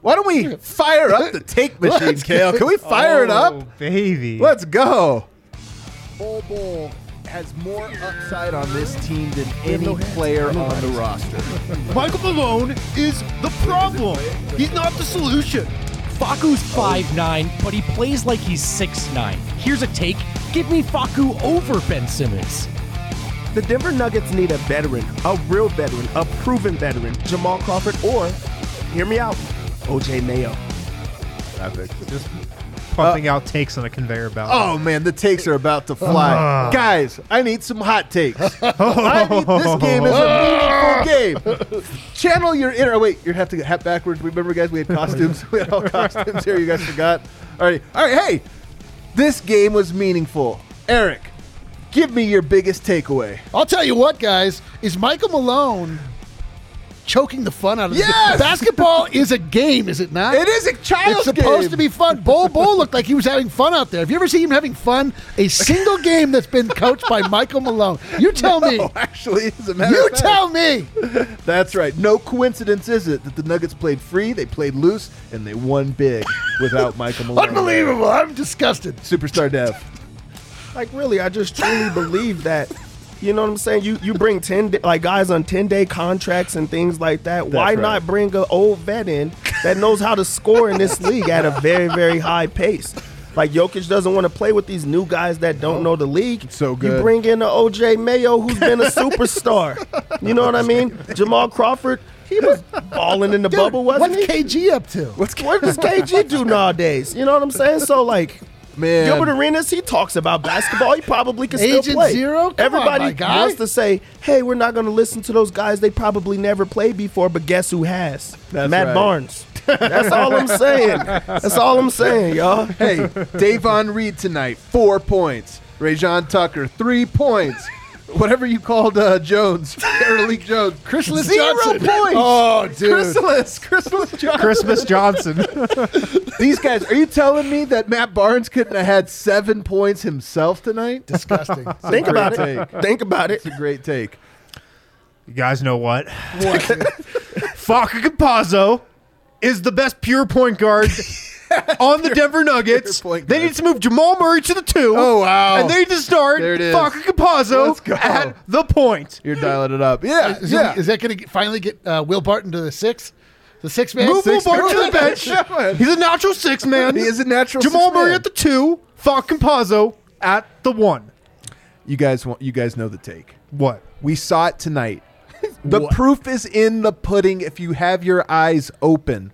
[SPEAKER 2] Why don't we fire up the take machine,
[SPEAKER 4] Let's
[SPEAKER 2] Kale? Can we fire it
[SPEAKER 1] Oh,
[SPEAKER 2] up?
[SPEAKER 1] baby.
[SPEAKER 2] Let's go. Bol Bol has more upside on this team than any player on the roster.
[SPEAKER 6] Michael Malone is the problem. He's not the solution.
[SPEAKER 8] Facu's 5'9, but he plays like he's 6'9. Here's a take. Give me Facu over Ben Simmons.
[SPEAKER 5] The Denver Nuggets need a veteran, a real veteran, a proven veteran, Jamal Crawford, or, hear me out, OJ Mayo.
[SPEAKER 2] Epic.
[SPEAKER 1] Just pumping out takes on a conveyor belt.
[SPEAKER 2] Oh man, the takes are about to fly, ah. guys. I need some hot takes. I need, this game is a meaningful game. Channel your inner. oh, Wait, you have to get hat backwards. Remember, guys, we had costumes. we had all costumes here. You guys forgot. All right, all right. Hey, this game was meaningful. Eric, give me your biggest takeaway.
[SPEAKER 4] I'll tell you what, guys, is Michael Malone choking the fun out of this
[SPEAKER 2] Yes!
[SPEAKER 4] game. Basketball is a game, is it not?
[SPEAKER 2] It is a child's
[SPEAKER 4] It's supposed
[SPEAKER 2] game.
[SPEAKER 4] to be fun. Bol Bol looked like he was having fun out there. Have you ever seen him having fun? A single game that's been coached by Michael Malone. You tell me.
[SPEAKER 2] Oh, actually, as a matter
[SPEAKER 4] You
[SPEAKER 2] of fact,
[SPEAKER 4] tell me.
[SPEAKER 2] That's right. No coincidence is it that the Nuggets played free, they played loose, and they won big without Michael Malone.
[SPEAKER 4] Unbelievable. I'm disgusted.
[SPEAKER 2] Superstar Dev.
[SPEAKER 5] Like really, I just truly believe that. You know what I'm saying? You you bring ten day, like guys on ten day contracts and things like that. Why
[SPEAKER 2] right.
[SPEAKER 5] not bring an old vet in that knows how to score in this league at a very very high pace? Like Jokic doesn't want to play with these new guys that don't know the league.
[SPEAKER 2] So good.
[SPEAKER 5] You bring in an OJ Mayo who's been a superstar. you know what I mean? Jamal Crawford, he was balling in the
[SPEAKER 4] Dude,
[SPEAKER 5] bubble, wasn't
[SPEAKER 4] what's
[SPEAKER 5] he?
[SPEAKER 4] KG up to?
[SPEAKER 5] What's what does KG do nowadays? You know what I'm saying? So like.
[SPEAKER 2] Man.
[SPEAKER 5] Gilbert Arenas, he talks about basketball. He probably can still
[SPEAKER 4] Agent
[SPEAKER 5] play.
[SPEAKER 4] Zero? Come on,
[SPEAKER 5] Everybody
[SPEAKER 4] my guy.
[SPEAKER 5] wants to say, "Hey, we're not going to listen to those guys. They probably never played before." But guess who has?
[SPEAKER 2] That's
[SPEAKER 5] Matt
[SPEAKER 2] right.
[SPEAKER 5] Barnes. That's all I'm saying. That's all I'm saying, y'all.
[SPEAKER 2] Hey, Davon Reed tonight, four points. Rayjon Tucker, three points. Whatever you called uh, Jones, Erlich Jones,
[SPEAKER 4] Chrysalis
[SPEAKER 2] zero
[SPEAKER 4] Johnson.
[SPEAKER 2] points.
[SPEAKER 4] Oh, dude.
[SPEAKER 2] Chrysalis, Chrysalis Johnson.
[SPEAKER 1] Christmas Johnson.
[SPEAKER 2] These guys, are you telling me that Matt Barnes couldn't have had seven points himself tonight?
[SPEAKER 4] Disgusting.
[SPEAKER 5] Think about
[SPEAKER 2] great
[SPEAKER 5] it. Think about it.
[SPEAKER 2] It's a great take.
[SPEAKER 1] you guys know what? Facu Campazzo is the best pure point guard on the Denver Nuggets.
[SPEAKER 2] Point
[SPEAKER 1] They need to move Jamal Murray to the two.
[SPEAKER 2] Oh, wow.
[SPEAKER 1] And they need to start
[SPEAKER 2] There it is.
[SPEAKER 1] Facu
[SPEAKER 2] Let's go.
[SPEAKER 1] at the point.
[SPEAKER 2] You're dialing it up. Yeah,
[SPEAKER 4] Is,
[SPEAKER 2] yeah.
[SPEAKER 4] it, is that going to finally get uh, Will Barton to the six? The six man?
[SPEAKER 1] Move Will
[SPEAKER 2] Six
[SPEAKER 1] Barton to the bench.
[SPEAKER 2] Yeah.
[SPEAKER 1] He's a natural six man.
[SPEAKER 2] He is a natural
[SPEAKER 1] Jamal
[SPEAKER 2] six
[SPEAKER 1] Murray
[SPEAKER 2] man.
[SPEAKER 1] at the two. Facu Campazzo at the one.
[SPEAKER 2] You guys, want, you guys know the take.
[SPEAKER 1] What?
[SPEAKER 2] We saw it tonight. The proof is in the pudding if you have your eyes open.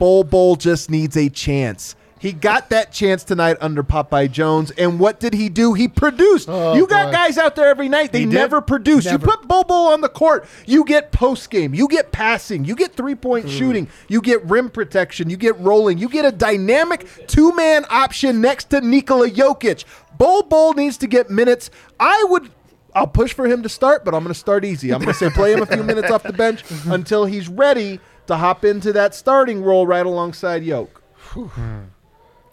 [SPEAKER 2] Bol Bol just needs a chance. He got that chance tonight under Popeye Jones, and what did he do? He produced.
[SPEAKER 4] Oh,
[SPEAKER 2] you got
[SPEAKER 4] boy.
[SPEAKER 2] guys out there every night. They never produce.
[SPEAKER 4] Never.
[SPEAKER 2] You put Bobo on the court, you get post game, you get passing, you get three point hmm. shooting, you get rim protection, you get rolling, you get a dynamic two man option next to Nikola Jokic. Bol needs to get minutes. I would. I'll push for him to start, but I'm going to start easy. I'm going to say play him a few minutes off the bench until he's ready to hop into that starting role right alongside Yoke. Do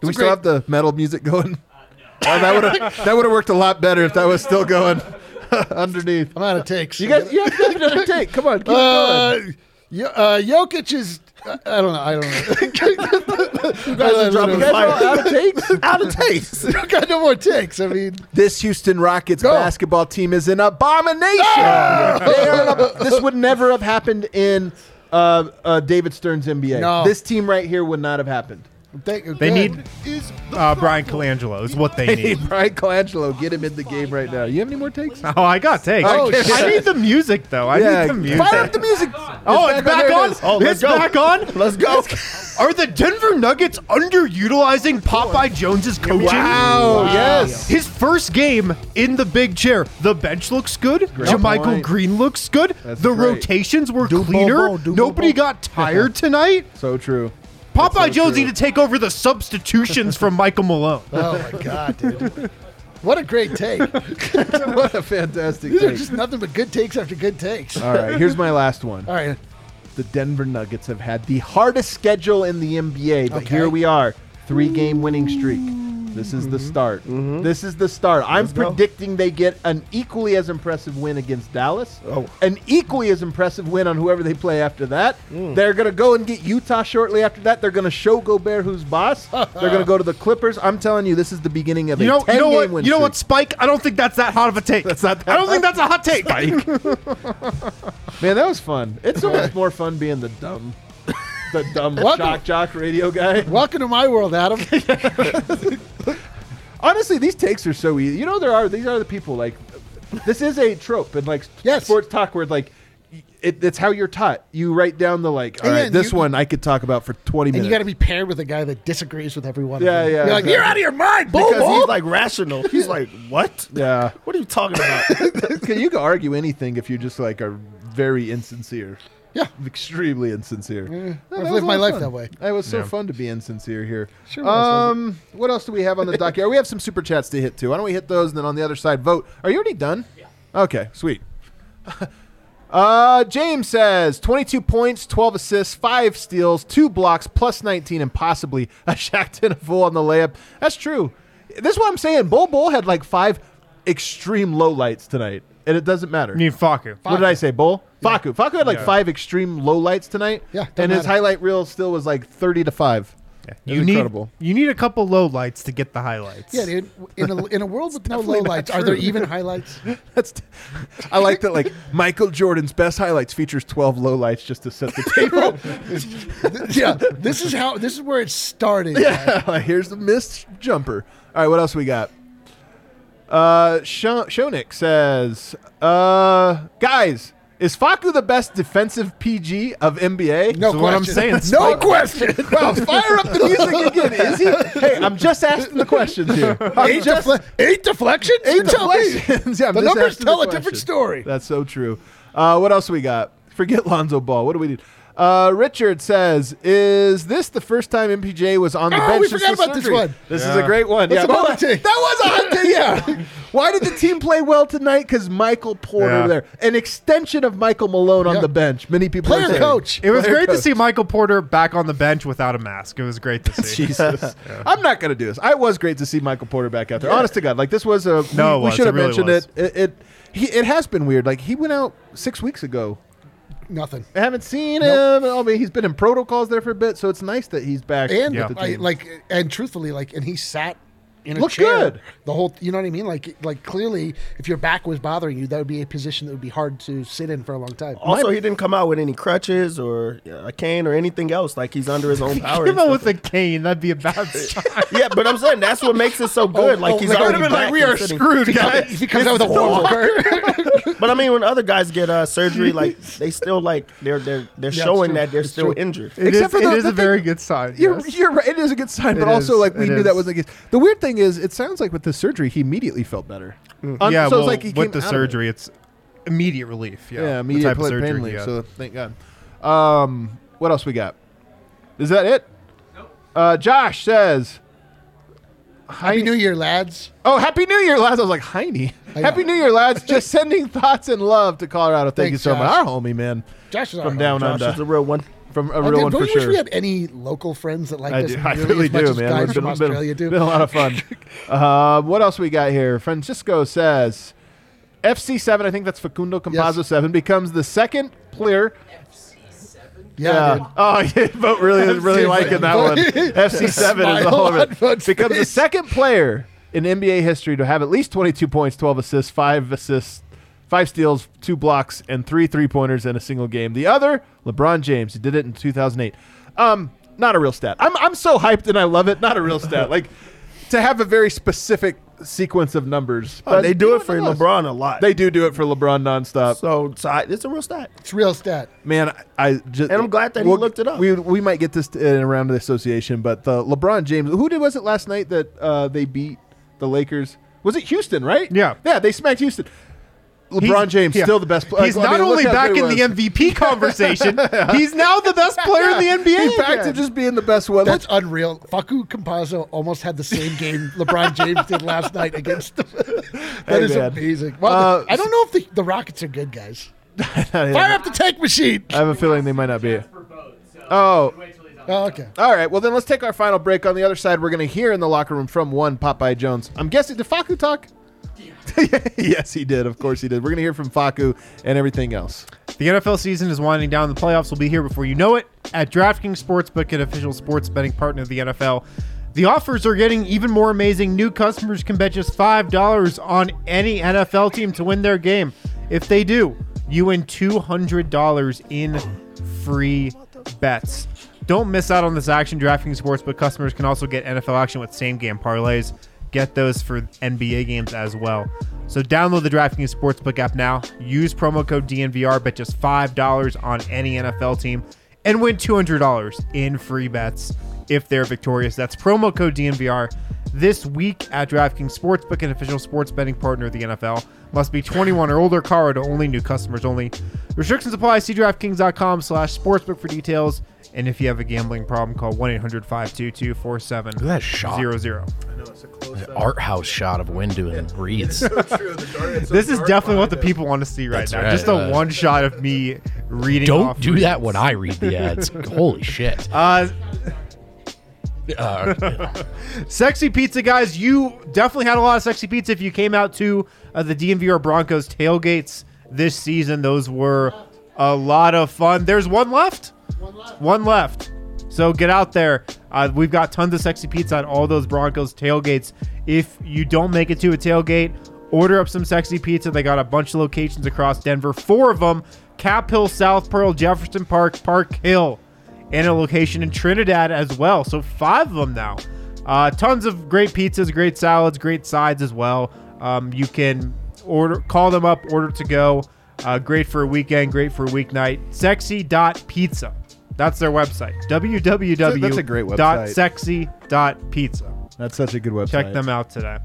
[SPEAKER 2] we still have the metal music going? Oh, that would have that would have worked a lot better if that was still going underneath.
[SPEAKER 4] I'm out of takes.
[SPEAKER 2] You guys, you have another take. Come on, keep it
[SPEAKER 4] Uh,
[SPEAKER 2] going.
[SPEAKER 4] Yo- uh, Jokic is. I I don't know. I don't know. you
[SPEAKER 5] guys are dropping
[SPEAKER 2] guys
[SPEAKER 5] fire.
[SPEAKER 2] out of takes.
[SPEAKER 5] Out of taste.
[SPEAKER 4] got no more takes. I mean,
[SPEAKER 2] This Houston Rockets
[SPEAKER 4] Go.
[SPEAKER 2] basketball team is an abomination. They are an ab- this would never have happened in uh, uh, David Stern's NBA.
[SPEAKER 4] No.
[SPEAKER 2] This team right here would not have happened.
[SPEAKER 4] Thank,
[SPEAKER 1] They need
[SPEAKER 6] Is the
[SPEAKER 1] uh,
[SPEAKER 6] Bryan.
[SPEAKER 1] Colangelo is what they
[SPEAKER 2] Hey,
[SPEAKER 1] need.
[SPEAKER 2] Bryan Colangelo, get him in the game right now. You have any more takes?
[SPEAKER 1] Oh, I got takes.
[SPEAKER 2] Oh,
[SPEAKER 1] I
[SPEAKER 2] shit.
[SPEAKER 1] need the music though. I need the music.
[SPEAKER 2] fire up the music.
[SPEAKER 1] Oh, it's back,
[SPEAKER 2] There it
[SPEAKER 1] on.
[SPEAKER 2] is.
[SPEAKER 5] Oh,
[SPEAKER 1] it's
[SPEAKER 5] go.
[SPEAKER 1] back on.
[SPEAKER 5] Let's go.
[SPEAKER 1] Are the Denver Nuggets underutilizing Popeye Jones's coaching?
[SPEAKER 2] Wow, yes.
[SPEAKER 1] His first game in the big chair. The bench looks good.
[SPEAKER 2] Great
[SPEAKER 1] JaMychal
[SPEAKER 2] point.
[SPEAKER 1] Green looks good.
[SPEAKER 2] That's
[SPEAKER 1] the
[SPEAKER 2] great.
[SPEAKER 1] rotations were
[SPEAKER 4] Do
[SPEAKER 1] cleaner.
[SPEAKER 4] bobo, do
[SPEAKER 1] Nobody
[SPEAKER 4] bobo.
[SPEAKER 1] got tired tonight.
[SPEAKER 2] So true.
[SPEAKER 1] Popeye
[SPEAKER 2] so
[SPEAKER 1] Jones
[SPEAKER 2] true.
[SPEAKER 1] need to take over the substitutions from Michael Malone.
[SPEAKER 4] Oh my god, dude! What a great take.
[SPEAKER 2] what a fantastic
[SPEAKER 4] These are
[SPEAKER 2] take.
[SPEAKER 4] just nothing but good takes after good takes.
[SPEAKER 2] All right, here's my last one.
[SPEAKER 4] All right.
[SPEAKER 2] The Denver Nuggets have had the hardest schedule in the NBA, but
[SPEAKER 4] Okay.
[SPEAKER 2] here we are, three game winning streak. This is the mm-hmm. start. Mm-hmm. This is the start. I'm
[SPEAKER 5] Let's go.
[SPEAKER 2] predicting they get an equally as impressive win against Dallas.
[SPEAKER 5] Oh.
[SPEAKER 2] An equally as impressive win on whoever they play after that. Mm. They're going to go and get Utah shortly after that. They're going to show Gobert who's boss. They're going to go to the Clippers. I'm telling you, this is the beginning of
[SPEAKER 1] You
[SPEAKER 2] a
[SPEAKER 1] know,
[SPEAKER 2] 10
[SPEAKER 1] you know
[SPEAKER 2] game
[SPEAKER 1] what?
[SPEAKER 2] win
[SPEAKER 1] You know what,
[SPEAKER 2] streak.
[SPEAKER 1] Spike? I don't think that's that hot of a take.
[SPEAKER 2] That's not that
[SPEAKER 1] I don't think that's a hot take. Spike.
[SPEAKER 2] Man, that was fun. It's so much more fun being the dumb, the dumb
[SPEAKER 4] Welcome.
[SPEAKER 2] jock jock radio guy.
[SPEAKER 4] Welcome to my world, Adam.
[SPEAKER 2] Honestly, these takes are so easy. You know, there are these are the people like this is a trope in like
[SPEAKER 4] Yes.
[SPEAKER 2] sports talk where like it, it's how you're taught. You write down the like. All right,
[SPEAKER 4] And
[SPEAKER 2] this
[SPEAKER 4] you-
[SPEAKER 2] one I could talk about for 20
[SPEAKER 4] and
[SPEAKER 2] minutes.
[SPEAKER 4] you got to be paired with a guy that disagrees with everyone.
[SPEAKER 2] Yeah, yeah,
[SPEAKER 4] You're like, you're out of your mind, bull,
[SPEAKER 5] Because
[SPEAKER 4] bull."
[SPEAKER 5] he's like rational. He's like, what?
[SPEAKER 2] yeah,
[SPEAKER 5] What are you talking about?
[SPEAKER 2] you can argue anything if you just like are very insincere.
[SPEAKER 4] Yeah.
[SPEAKER 2] extremely insincere.
[SPEAKER 4] I've
[SPEAKER 2] that was
[SPEAKER 4] lived
[SPEAKER 2] a
[SPEAKER 4] my
[SPEAKER 2] lot of
[SPEAKER 4] life
[SPEAKER 2] fun.
[SPEAKER 4] that way.
[SPEAKER 2] It was so fun to be insincere here.
[SPEAKER 4] Sure was, wasn't
[SPEAKER 2] um, what else do we have on the dock here? We have some super chats to hit too. Why don't we hit those and then on the other side vote? Are you already done? Yeah. Okay, sweet. uh, James says 22 points, 12 assists, 5 steals, 2 blocks, plus 19, and possibly a Shaq a full on the layup. That's true. This is what I'm saying. Bol Bol had like 5 extreme low lights tonight, and it doesn't matter.
[SPEAKER 1] You need Facu.
[SPEAKER 2] What did I say, Bull? Facu. Facu had like
[SPEAKER 1] Yeah.
[SPEAKER 2] five extreme low lights tonight.
[SPEAKER 4] Yeah, doesn't
[SPEAKER 2] and his
[SPEAKER 4] matter.
[SPEAKER 2] highlight reel still was like thirty to five.
[SPEAKER 1] You
[SPEAKER 2] It's
[SPEAKER 1] need
[SPEAKER 2] incredible.
[SPEAKER 1] you need a couple low lights to get the highlights.
[SPEAKER 4] Yeah, dude. In a, in a world with no
[SPEAKER 2] definitely not
[SPEAKER 4] lowlights, are there even highlights?
[SPEAKER 2] That's. I like that. Like Michael Jordan's best highlights features twelve low lights just to set the table.
[SPEAKER 4] yeah, this is how. This is where it started.
[SPEAKER 2] yeah, like, here's the missed jumper. All right, what else we got? Uh, Sho- Shonik says, uh, guys. Is Facu the best defensive PG of NBA?
[SPEAKER 4] No
[SPEAKER 1] That's what I'm
[SPEAKER 4] question.
[SPEAKER 1] saying.
[SPEAKER 4] No
[SPEAKER 1] Spike.
[SPEAKER 4] question.
[SPEAKER 2] Well, fire up the music again. Is he? Hey, I'm just asking the questions here. I'm
[SPEAKER 4] Eight,
[SPEAKER 2] just
[SPEAKER 4] defle- eight deflections?
[SPEAKER 2] eight
[SPEAKER 4] tell
[SPEAKER 2] deflections. Yeah, I'm
[SPEAKER 4] The numbers tell
[SPEAKER 2] the
[SPEAKER 4] a different story.
[SPEAKER 2] That's so true. Uh, what else we got? Forget Lonzo Ball. What do we need? Uh, Richard says, "Is this the first time MPJ was on the
[SPEAKER 4] Oh,
[SPEAKER 2] bench?"
[SPEAKER 4] we forgot
[SPEAKER 2] the
[SPEAKER 4] about this
[SPEAKER 2] surgery?
[SPEAKER 4] one.
[SPEAKER 2] This is a great one.
[SPEAKER 4] What's
[SPEAKER 2] yeah,
[SPEAKER 4] the
[SPEAKER 2] well, that was a hot take. Yeah. Why did the team play well tonight? Because Michael Porter
[SPEAKER 1] Yeah.
[SPEAKER 2] there, an extension of Michael Malone on the bench. Many people
[SPEAKER 4] Player
[SPEAKER 2] saying.
[SPEAKER 4] coach.
[SPEAKER 1] It was
[SPEAKER 2] Player
[SPEAKER 1] great to see Michael Porter back on the bench without a mask. It was great to see.
[SPEAKER 2] Jesus. I'm not going to do this. I was great to see Michael Porter back out there. Honest to God, like this was a
[SPEAKER 1] No,
[SPEAKER 2] we, we should have
[SPEAKER 1] really
[SPEAKER 2] mentioned
[SPEAKER 1] was.
[SPEAKER 2] it. It it, he, it has been weird. Like he went out six weeks ago.
[SPEAKER 4] Nothing.
[SPEAKER 2] I haven't seen
[SPEAKER 4] Nope.
[SPEAKER 2] him. I mean, he's been in protocols there for a bit, so it's nice that he's back.
[SPEAKER 4] And I, like, and truthfully, like, and he sat in a
[SPEAKER 2] Looked
[SPEAKER 4] chair
[SPEAKER 2] good.
[SPEAKER 4] the whole. You know what I mean? Like like clearly, if your back was bothering you, that would be a position that would be hard to sit in for a long time.
[SPEAKER 5] Also, he didn't come out with any crutches or a cane or anything else. Like he's under his own power.
[SPEAKER 1] Came out with a cane. That'd be a bad sign.
[SPEAKER 5] yeah, but I'm saying that's what makes it so good.
[SPEAKER 4] Oh,
[SPEAKER 5] like
[SPEAKER 4] oh,
[SPEAKER 5] he's
[SPEAKER 4] like,
[SPEAKER 5] already
[SPEAKER 4] been like, we are
[SPEAKER 5] sitting-
[SPEAKER 4] screwed, guys. He comes out with a walker.
[SPEAKER 5] But I mean, when other guys get uh, surgery, like they still like they're they're they're
[SPEAKER 4] Yeah,
[SPEAKER 5] showing that they're
[SPEAKER 4] It's
[SPEAKER 5] still
[SPEAKER 4] true.
[SPEAKER 5] injured.
[SPEAKER 1] It
[SPEAKER 2] Except
[SPEAKER 1] is,
[SPEAKER 2] for
[SPEAKER 1] it
[SPEAKER 2] the-
[SPEAKER 1] is
[SPEAKER 2] the
[SPEAKER 1] a very good sign.
[SPEAKER 2] You're,
[SPEAKER 1] yes.
[SPEAKER 2] you're right. It is a good sign,
[SPEAKER 1] It
[SPEAKER 2] but also
[SPEAKER 1] is.
[SPEAKER 2] like we knew that wasn't the case. The weird thing is, it sounds like with the surgery, he immediately felt better. Un-
[SPEAKER 1] yeah,
[SPEAKER 2] so
[SPEAKER 1] well,
[SPEAKER 2] it's like he
[SPEAKER 1] with the
[SPEAKER 2] out of it.
[SPEAKER 1] surgery, it's immediate relief. Yeah,
[SPEAKER 2] Yeah, immediate
[SPEAKER 1] type of
[SPEAKER 2] pain
[SPEAKER 1] surgery
[SPEAKER 2] relief.
[SPEAKER 1] he got.
[SPEAKER 2] So thank God. Um, what else we got? Is that it? Uh, Josh says,
[SPEAKER 4] Happy New Year, lads.
[SPEAKER 2] "Oh, Happy New Year, lads!" I was like, "Heine, Happy. New Year, lads!" Just sending thoughts and love to Colorado. Thank
[SPEAKER 4] Thanks,
[SPEAKER 2] you so much, our homie man
[SPEAKER 4] Josh is
[SPEAKER 2] from
[SPEAKER 4] our
[SPEAKER 2] down
[SPEAKER 4] homie.
[SPEAKER 5] Josh
[SPEAKER 2] under,
[SPEAKER 5] is a real one.
[SPEAKER 2] From a real one for sure.
[SPEAKER 4] we had any local friends that like
[SPEAKER 2] I,
[SPEAKER 4] this
[SPEAKER 2] do, I really do, man.
[SPEAKER 4] guys
[SPEAKER 2] It's been,
[SPEAKER 4] from
[SPEAKER 2] been-
[SPEAKER 4] do?
[SPEAKER 2] been a lot of fun. uh, what else we got here? Francisco says FC7, I think that's Facundo Campazzo
[SPEAKER 4] Yes.
[SPEAKER 2] 7, becomes the second player.
[SPEAKER 4] yeah, dude.
[SPEAKER 2] Oh, yeah, vote really really liking that one. FC7 is the whole of it. Becomes the second player in NBA history to have at least 22 points, 12 assists, 5 assists, 5 steals, 2 blocks, and 3 three-pointers in a single game. The other, LeBron James, He did it in 2008. Um, not a real stat. I'm, I'm so hyped and I love it. Not a real stat. Like, to have a very specific sequence of numbers.
[SPEAKER 5] Oh, they do it for
[SPEAKER 2] nonetheless.
[SPEAKER 5] LeBron a lot.
[SPEAKER 2] They do do it for LeBron nonstop.
[SPEAKER 5] so, so I, it's a real stat.
[SPEAKER 4] It's real stat.
[SPEAKER 2] Man, I just
[SPEAKER 5] And I'm glad that he looked it up.
[SPEAKER 2] We we might get this in around the association, but the LeBron James, who did was it last night that uh, they beat the Lakers? Was it Houston? Right?
[SPEAKER 1] Yeah.
[SPEAKER 2] yeah, they smacked Houston. LeBron
[SPEAKER 1] He's-
[SPEAKER 2] James
[SPEAKER 1] yeah.
[SPEAKER 2] still the best player.
[SPEAKER 1] He's not only back in the MVP conversation, he's now the best player in the NBA.
[SPEAKER 2] He's back to just being the best one.
[SPEAKER 4] That's unreal. Facu Campazzo almost had the same game LeBron James did last night against them. That is
[SPEAKER 2] man.
[SPEAKER 4] amazing. Well,
[SPEAKER 2] Uh,
[SPEAKER 4] I don't know if the, the Rockets are good, guys. Fire up the tank machine.
[SPEAKER 2] I have a feeling they might not be. Oh,
[SPEAKER 4] Oh, okay.
[SPEAKER 2] all right. Well, then let's take our final break. On the other side, we're going to hear in the locker room from one Popeye Jones. I'm guessing did Facu talk? yes, he did. Of course, he did. We're going to hear from Facu and everything else.
[SPEAKER 1] The NFL season is winding down. The playoffs will be here before you know it. At DraftKings Sportsbook, an official sports betting partner of the NFL, the offers are getting even more amazing. New customers can bet just $5 on any NFL team to win their game. If they do, you win $200 in free bets. Don't miss out on this action. DraftKings Sportsbook customers can also get NFL action with same game parlays. Get those for NBA games as well. So download the DraftKings Sportsbook app now. Use promo code DNVR, bet just $5 on any NFL team, and win $200 in free bets if they're victorious. That's promo code DNVR this week at DraftKings Sportsbook, an official sports betting partner of the NFL. Must be 21 or older. Colorado only. New customers only. Restrictions apply. See DraftKings.com slash sportsbook for details. And if you have a gambling problem, call 1-800-522-4700.
[SPEAKER 8] That shot. Art house shot of Wynn doing reads.
[SPEAKER 1] This is definitely what the people want to see right
[SPEAKER 8] That's
[SPEAKER 1] now.
[SPEAKER 8] right,
[SPEAKER 1] Just a
[SPEAKER 8] uh,
[SPEAKER 1] one shot of me reading.
[SPEAKER 8] Don't
[SPEAKER 1] off
[SPEAKER 8] do
[SPEAKER 1] reads.
[SPEAKER 8] that when I read the ads. Holy shit.
[SPEAKER 1] Uh,
[SPEAKER 8] Uh,
[SPEAKER 1] sexy pizza, guys. You definitely had a lot of sexy pizza if you came out to uh, the DNVR Broncos tailgates this season. Those were a lot of fun. There's one left. One left. So get out there. Uh, we've got tons of sexy pizza at all those Broncos tailgates. If you don't make it to a tailgate, order up some sexy pizza. They got a bunch of locations across Denver. Four of them: Cap Hill, South Pearl, Jefferson Park, Park Hill, and a location in Trinidad as well. So five of them now. Uh, tons of great pizzas, great salads, great sides as well. Um, you can order, call them up, order to go. Uh, great for a weekend, great for a weeknight. Sexy.pizza. That's their website. www.
[SPEAKER 2] That's a great website.
[SPEAKER 1] Dot sexy.pizza.
[SPEAKER 2] That's such a good website.
[SPEAKER 1] Check them out today.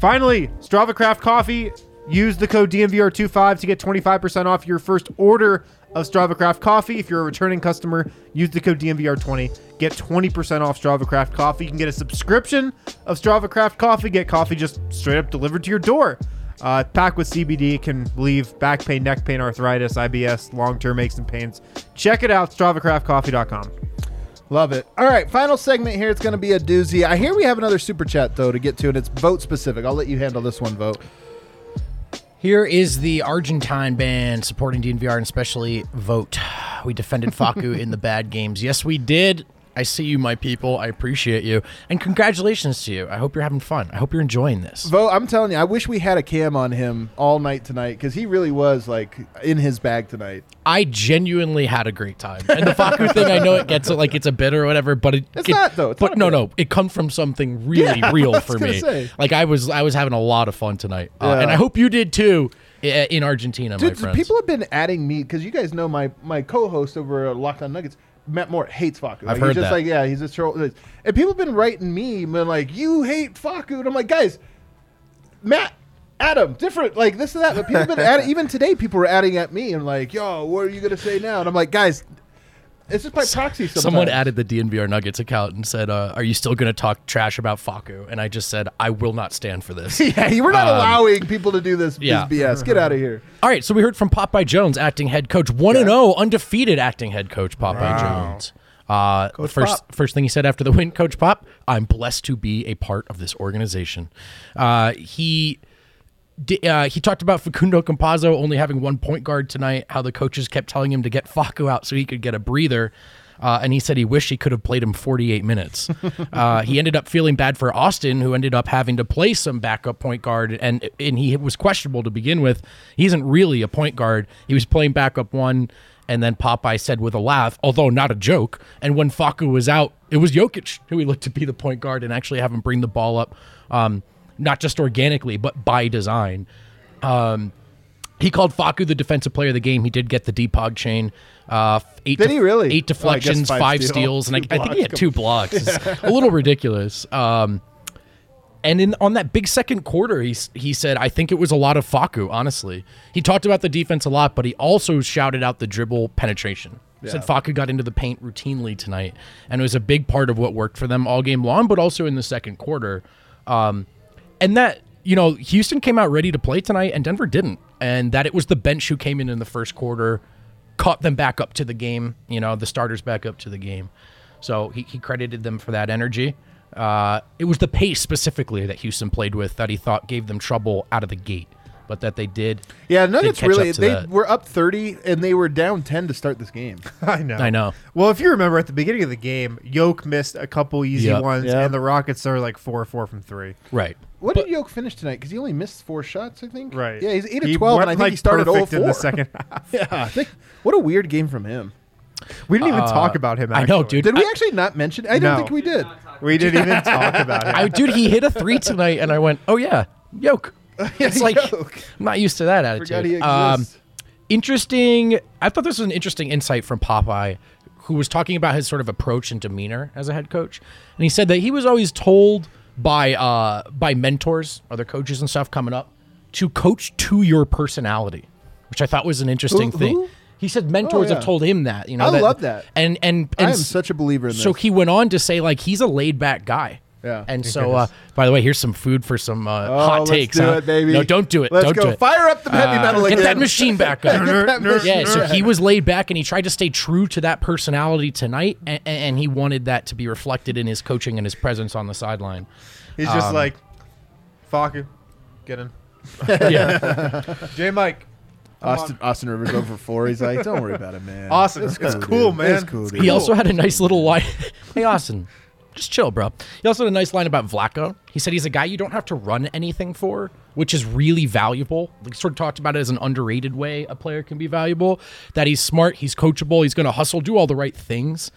[SPEAKER 1] Finally, Strava Craft Coffee. Use the code DNVR25 to get 25% off your first order of Strava Craft Coffee. If you're a returning customer, use the code DNVR20. Get 20% off Strava Craft Coffee. You can get a subscription of Strava Craft Coffee. Get coffee just straight up delivered to your door. Uh, packed with CBD can relieve back pain, neck pain, arthritis, IBS, long-term aches and pains. Check it out, StravaCraftCoffee.com.
[SPEAKER 2] Love it. All right, final segment here. It's going to be a doozy. I hear we have another super chat though to get to, and it's vote specific. I'll let you handle this one. Vote.
[SPEAKER 8] Here is the Argentine band supporting DNVR and especially Vote. We defended Facu in the bad games. Yes, we did. I see you, my people. I appreciate you. And congratulations to you. I hope you're having fun. I hope you're enjoying this.
[SPEAKER 2] Vo, I'm telling you, I wish we had a cam on him all night tonight because he really was like in his bag tonight.
[SPEAKER 8] I genuinely had a great time. And the Facu thing, I know it gets like it's a bit or whatever, but it,
[SPEAKER 2] It's
[SPEAKER 8] it-
[SPEAKER 2] not, though. It's
[SPEAKER 8] but
[SPEAKER 2] not
[SPEAKER 8] no, no, it comes from something really
[SPEAKER 2] Yeah,
[SPEAKER 8] real for me.
[SPEAKER 2] say.
[SPEAKER 8] Like I was, I was having a lot of fun tonight, uh,
[SPEAKER 2] Yeah.
[SPEAKER 8] and I hope you did too in Argentina, my friends.
[SPEAKER 2] people have been adding me because you guys know my my co-host over at Locked On Nuggets, Matt Moore, hates Facu. Like,
[SPEAKER 8] heard
[SPEAKER 2] he's just
[SPEAKER 8] that.
[SPEAKER 2] like, yeah, he's a troll. And people have been writing me, man, like, you hate Facu. And I'm like, guys, Matt, Adam, different, like this and that. But people have been adding, even today, people were adding at me and like, yo, what are you gonna say now? And I'm like, guys, it's just by proxy. Sometimes.
[SPEAKER 8] Someone added the DNVR Nuggets account and said, uh, "Are you still going to talk trash about Facu?" And I just said, "I will not stand for this."
[SPEAKER 2] yeah, you were not
[SPEAKER 8] Um,
[SPEAKER 2] allowing people to do this,
[SPEAKER 8] yeah.
[SPEAKER 2] this BS. Get out of here.
[SPEAKER 8] All right, so we heard from Popeye Jones, acting head coach, one and zero, undefeated acting head coach Popeye Jones. Uh, the first
[SPEAKER 5] Pop.
[SPEAKER 8] first thing he said after the win, Coach Pop, I'm blessed to be a part of this organization. Uh, he uh, he talked about Facundo Campazzo only having one point guard tonight. How the coaches kept telling him to get Facu out so he could get a breather. Uh, and he said he wished he could have played him 48 minutes. uh, he ended up feeling bad for Austin, who ended up having to play some backup point guard, and and he was questionable to begin with. He isn't really a point guard. He was playing backup one, and then Popeye said with a laugh, although not a joke. And when Facu was out, it was Jokic who he looked to be the point guard and actually have him bring the ball up, um, not just organically but by design. Um, he called Facu the defensive player of the game. He did get the Depog chain. Uh, eight
[SPEAKER 2] Did he really?
[SPEAKER 8] Eight
[SPEAKER 2] Oh,
[SPEAKER 8] deflections,
[SPEAKER 2] five
[SPEAKER 8] five,
[SPEAKER 2] steals.
[SPEAKER 8] and I, I think he had two blocks. It's a little ridiculous. Um, and in on that big second quarter, he he said, "I think it was a lot of Facu." Honestly, he talked about the defense a lot, but he also shouted out the dribble penetration. He Said Facu got into the paint routinely tonight, and it was a big part of what worked for them all game long, but also in the second quarter. Um, and that you know, Houston came out ready to play tonight, and Denver didn't, and that it was the bench who came in in the first quarter, caught them back up to the game. You know, the starters back up to the game. So he, he credited them for that energy. Uh, it was the pace specifically that Houston played with that he thought gave them trouble out of the gate, but that they did.
[SPEAKER 2] Yeah, Nuggets
[SPEAKER 8] catch
[SPEAKER 2] really they
[SPEAKER 8] that.
[SPEAKER 2] were up 30 and they were down 10 to start this game.
[SPEAKER 1] I know.
[SPEAKER 8] I know.
[SPEAKER 1] Well, if you remember at the beginning of the game, Yoke missed a couple easy
[SPEAKER 8] Yep.
[SPEAKER 1] ones,
[SPEAKER 2] Yep.
[SPEAKER 1] and the Rockets are like four four from three.
[SPEAKER 8] Right.
[SPEAKER 2] What did Yoke finish tonight? Because he only missed four shots, I think.
[SPEAKER 1] Right.
[SPEAKER 2] Yeah, he's eight of
[SPEAKER 1] He
[SPEAKER 2] twelve, and I think
[SPEAKER 1] like,
[SPEAKER 2] he started oh
[SPEAKER 1] perfect
[SPEAKER 2] 0
[SPEAKER 1] in the second half.
[SPEAKER 2] Yeah, I think what a weird game from him.
[SPEAKER 1] We didn't even uh, talk about him.
[SPEAKER 8] I know, dude.
[SPEAKER 2] Did we
[SPEAKER 8] I-
[SPEAKER 2] actually not mention? I don't think we did.
[SPEAKER 1] We didn't even talk about him.
[SPEAKER 8] I, dude, he hit a three tonight, and I went, "Oh yeah, yoke." It's like. I'm not used to that attitude. Um, interesting. I thought this was an interesting insight from Popeye, who was talking about his sort of approach and demeanor as a head coach, and he said that he was always told by uh, by mentors, other coaches and stuff coming up, to coach to your personality, which I thought was an interesting
[SPEAKER 2] Who-
[SPEAKER 8] thing.
[SPEAKER 2] who?
[SPEAKER 8] He said mentors
[SPEAKER 2] Oh,
[SPEAKER 8] have told him that. You know,
[SPEAKER 2] I love that.
[SPEAKER 8] And and and
[SPEAKER 2] I
[SPEAKER 8] am
[SPEAKER 2] such a believer in this.
[SPEAKER 8] so he went on to say like he's a laid back guy.
[SPEAKER 2] Yeah.
[SPEAKER 8] And so, uh, by the way, here's some food for some uh,
[SPEAKER 2] Oh,
[SPEAKER 8] hot
[SPEAKER 2] let's
[SPEAKER 8] takes.
[SPEAKER 2] do
[SPEAKER 8] huh?
[SPEAKER 2] it, baby.
[SPEAKER 8] No, don't do it.
[SPEAKER 2] Let's
[SPEAKER 8] don't
[SPEAKER 2] go.
[SPEAKER 8] do it.
[SPEAKER 2] Fire up the heavy
[SPEAKER 8] Uh,
[SPEAKER 2] metal
[SPEAKER 8] Get
[SPEAKER 2] again.
[SPEAKER 8] that machine back up.
[SPEAKER 2] Machine
[SPEAKER 8] yeah, so he was laid back and he tried to stay true to that personality tonight, and, and he wanted that to be reflected in his coaching and his presence on the sideline.
[SPEAKER 1] He's just
[SPEAKER 8] Um,
[SPEAKER 1] like, fuck you, get in.
[SPEAKER 8] Yeah,
[SPEAKER 1] J Mike,
[SPEAKER 2] Austin Austin Rivers over four. He's like, don't worry about it, man.
[SPEAKER 1] Austin, it's cool,
[SPEAKER 2] dude.
[SPEAKER 1] man.
[SPEAKER 2] It's cool, dude.
[SPEAKER 8] he also had a nice little line. hey, Austin, just chill, bro. He also had a nice line about Vlatko. He said he's a guy you don't have to run anything for, which is really valuable. He sort of talked about it as an underrated way a player can be valuable. That he's smart, he's coachable, he's going to hustle, do all the right things.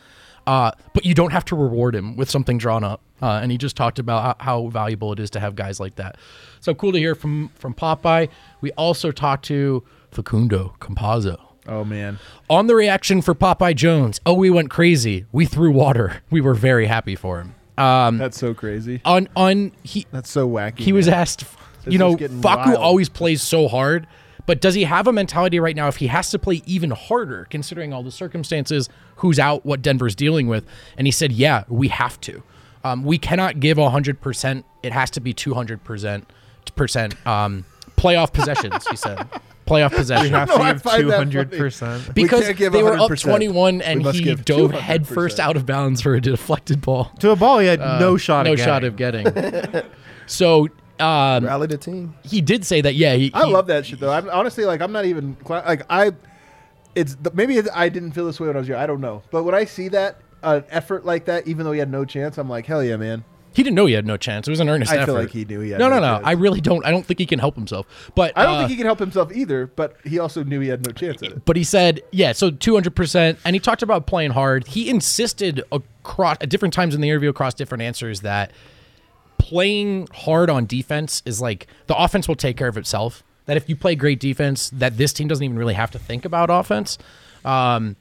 [SPEAKER 8] Uh, but you don't have to reward him with something drawn up. Uh, and he just talked about how, valuable it is to have guys like that. So cool to hear from from Popeye. We also talked to Facundo Campazzo
[SPEAKER 2] Oh man.
[SPEAKER 8] on the reaction for Popeye Jones. Oh, we went crazy. We threw water. We were very happy for him. Um,
[SPEAKER 2] That's so crazy.
[SPEAKER 8] on on he
[SPEAKER 2] That's so wacky.
[SPEAKER 8] he was asked.
[SPEAKER 2] This
[SPEAKER 8] You know, Facu
[SPEAKER 2] wild.
[SPEAKER 8] always plays so hard, but does he have a mentality right now if he has to play even harder, considering all the circumstances, who's out, what Denver's dealing with? And he said, "Yeah, we have to. Um, we cannot give hundred percent. It has to be two hundred percent percent um, playoff possessions." He said, "Playoff possession.
[SPEAKER 1] You have
[SPEAKER 2] No,
[SPEAKER 1] to
[SPEAKER 2] I
[SPEAKER 1] give
[SPEAKER 2] find
[SPEAKER 1] two
[SPEAKER 2] that
[SPEAKER 1] hundred
[SPEAKER 2] funny.
[SPEAKER 1] percent.
[SPEAKER 8] Because
[SPEAKER 2] can't give
[SPEAKER 8] they were up 21 and
[SPEAKER 2] must
[SPEAKER 8] he
[SPEAKER 2] give
[SPEAKER 8] dove
[SPEAKER 2] 200%.
[SPEAKER 8] head out of bounds for a deflected ball.
[SPEAKER 1] To a ball, he had no shot.
[SPEAKER 8] Uh, No
[SPEAKER 1] of
[SPEAKER 8] shot
[SPEAKER 1] getting.
[SPEAKER 8] of getting. so um,
[SPEAKER 5] Rally the team.
[SPEAKER 8] he did say that. Yeah, he,
[SPEAKER 2] I
[SPEAKER 8] he-
[SPEAKER 2] love that shit though. I'm honestly like I'm not even cla- like I. It's the, maybe I didn't feel this way when I was young. I don't know, but when I see that, an effort like that, even though he had no chance, I'm like, hell yeah, man.
[SPEAKER 8] He didn't know he had no chance. It was an earnest
[SPEAKER 2] I
[SPEAKER 8] effort.
[SPEAKER 2] feel like he knew he had
[SPEAKER 8] no,
[SPEAKER 2] no
[SPEAKER 8] no,
[SPEAKER 2] chance.
[SPEAKER 8] I really don't. I don't think he can help himself. But
[SPEAKER 2] I don't
[SPEAKER 8] uh,
[SPEAKER 2] think he can help himself either, but he also knew he had no chance at it.
[SPEAKER 8] But he said, yeah, so 200%. And he talked about playing hard. He insisted across at different times in the interview, across different answers, that playing hard on defense is like the offense will take care of itself. That if you play great defense, that this team doesn't even really have to think about offense. Um,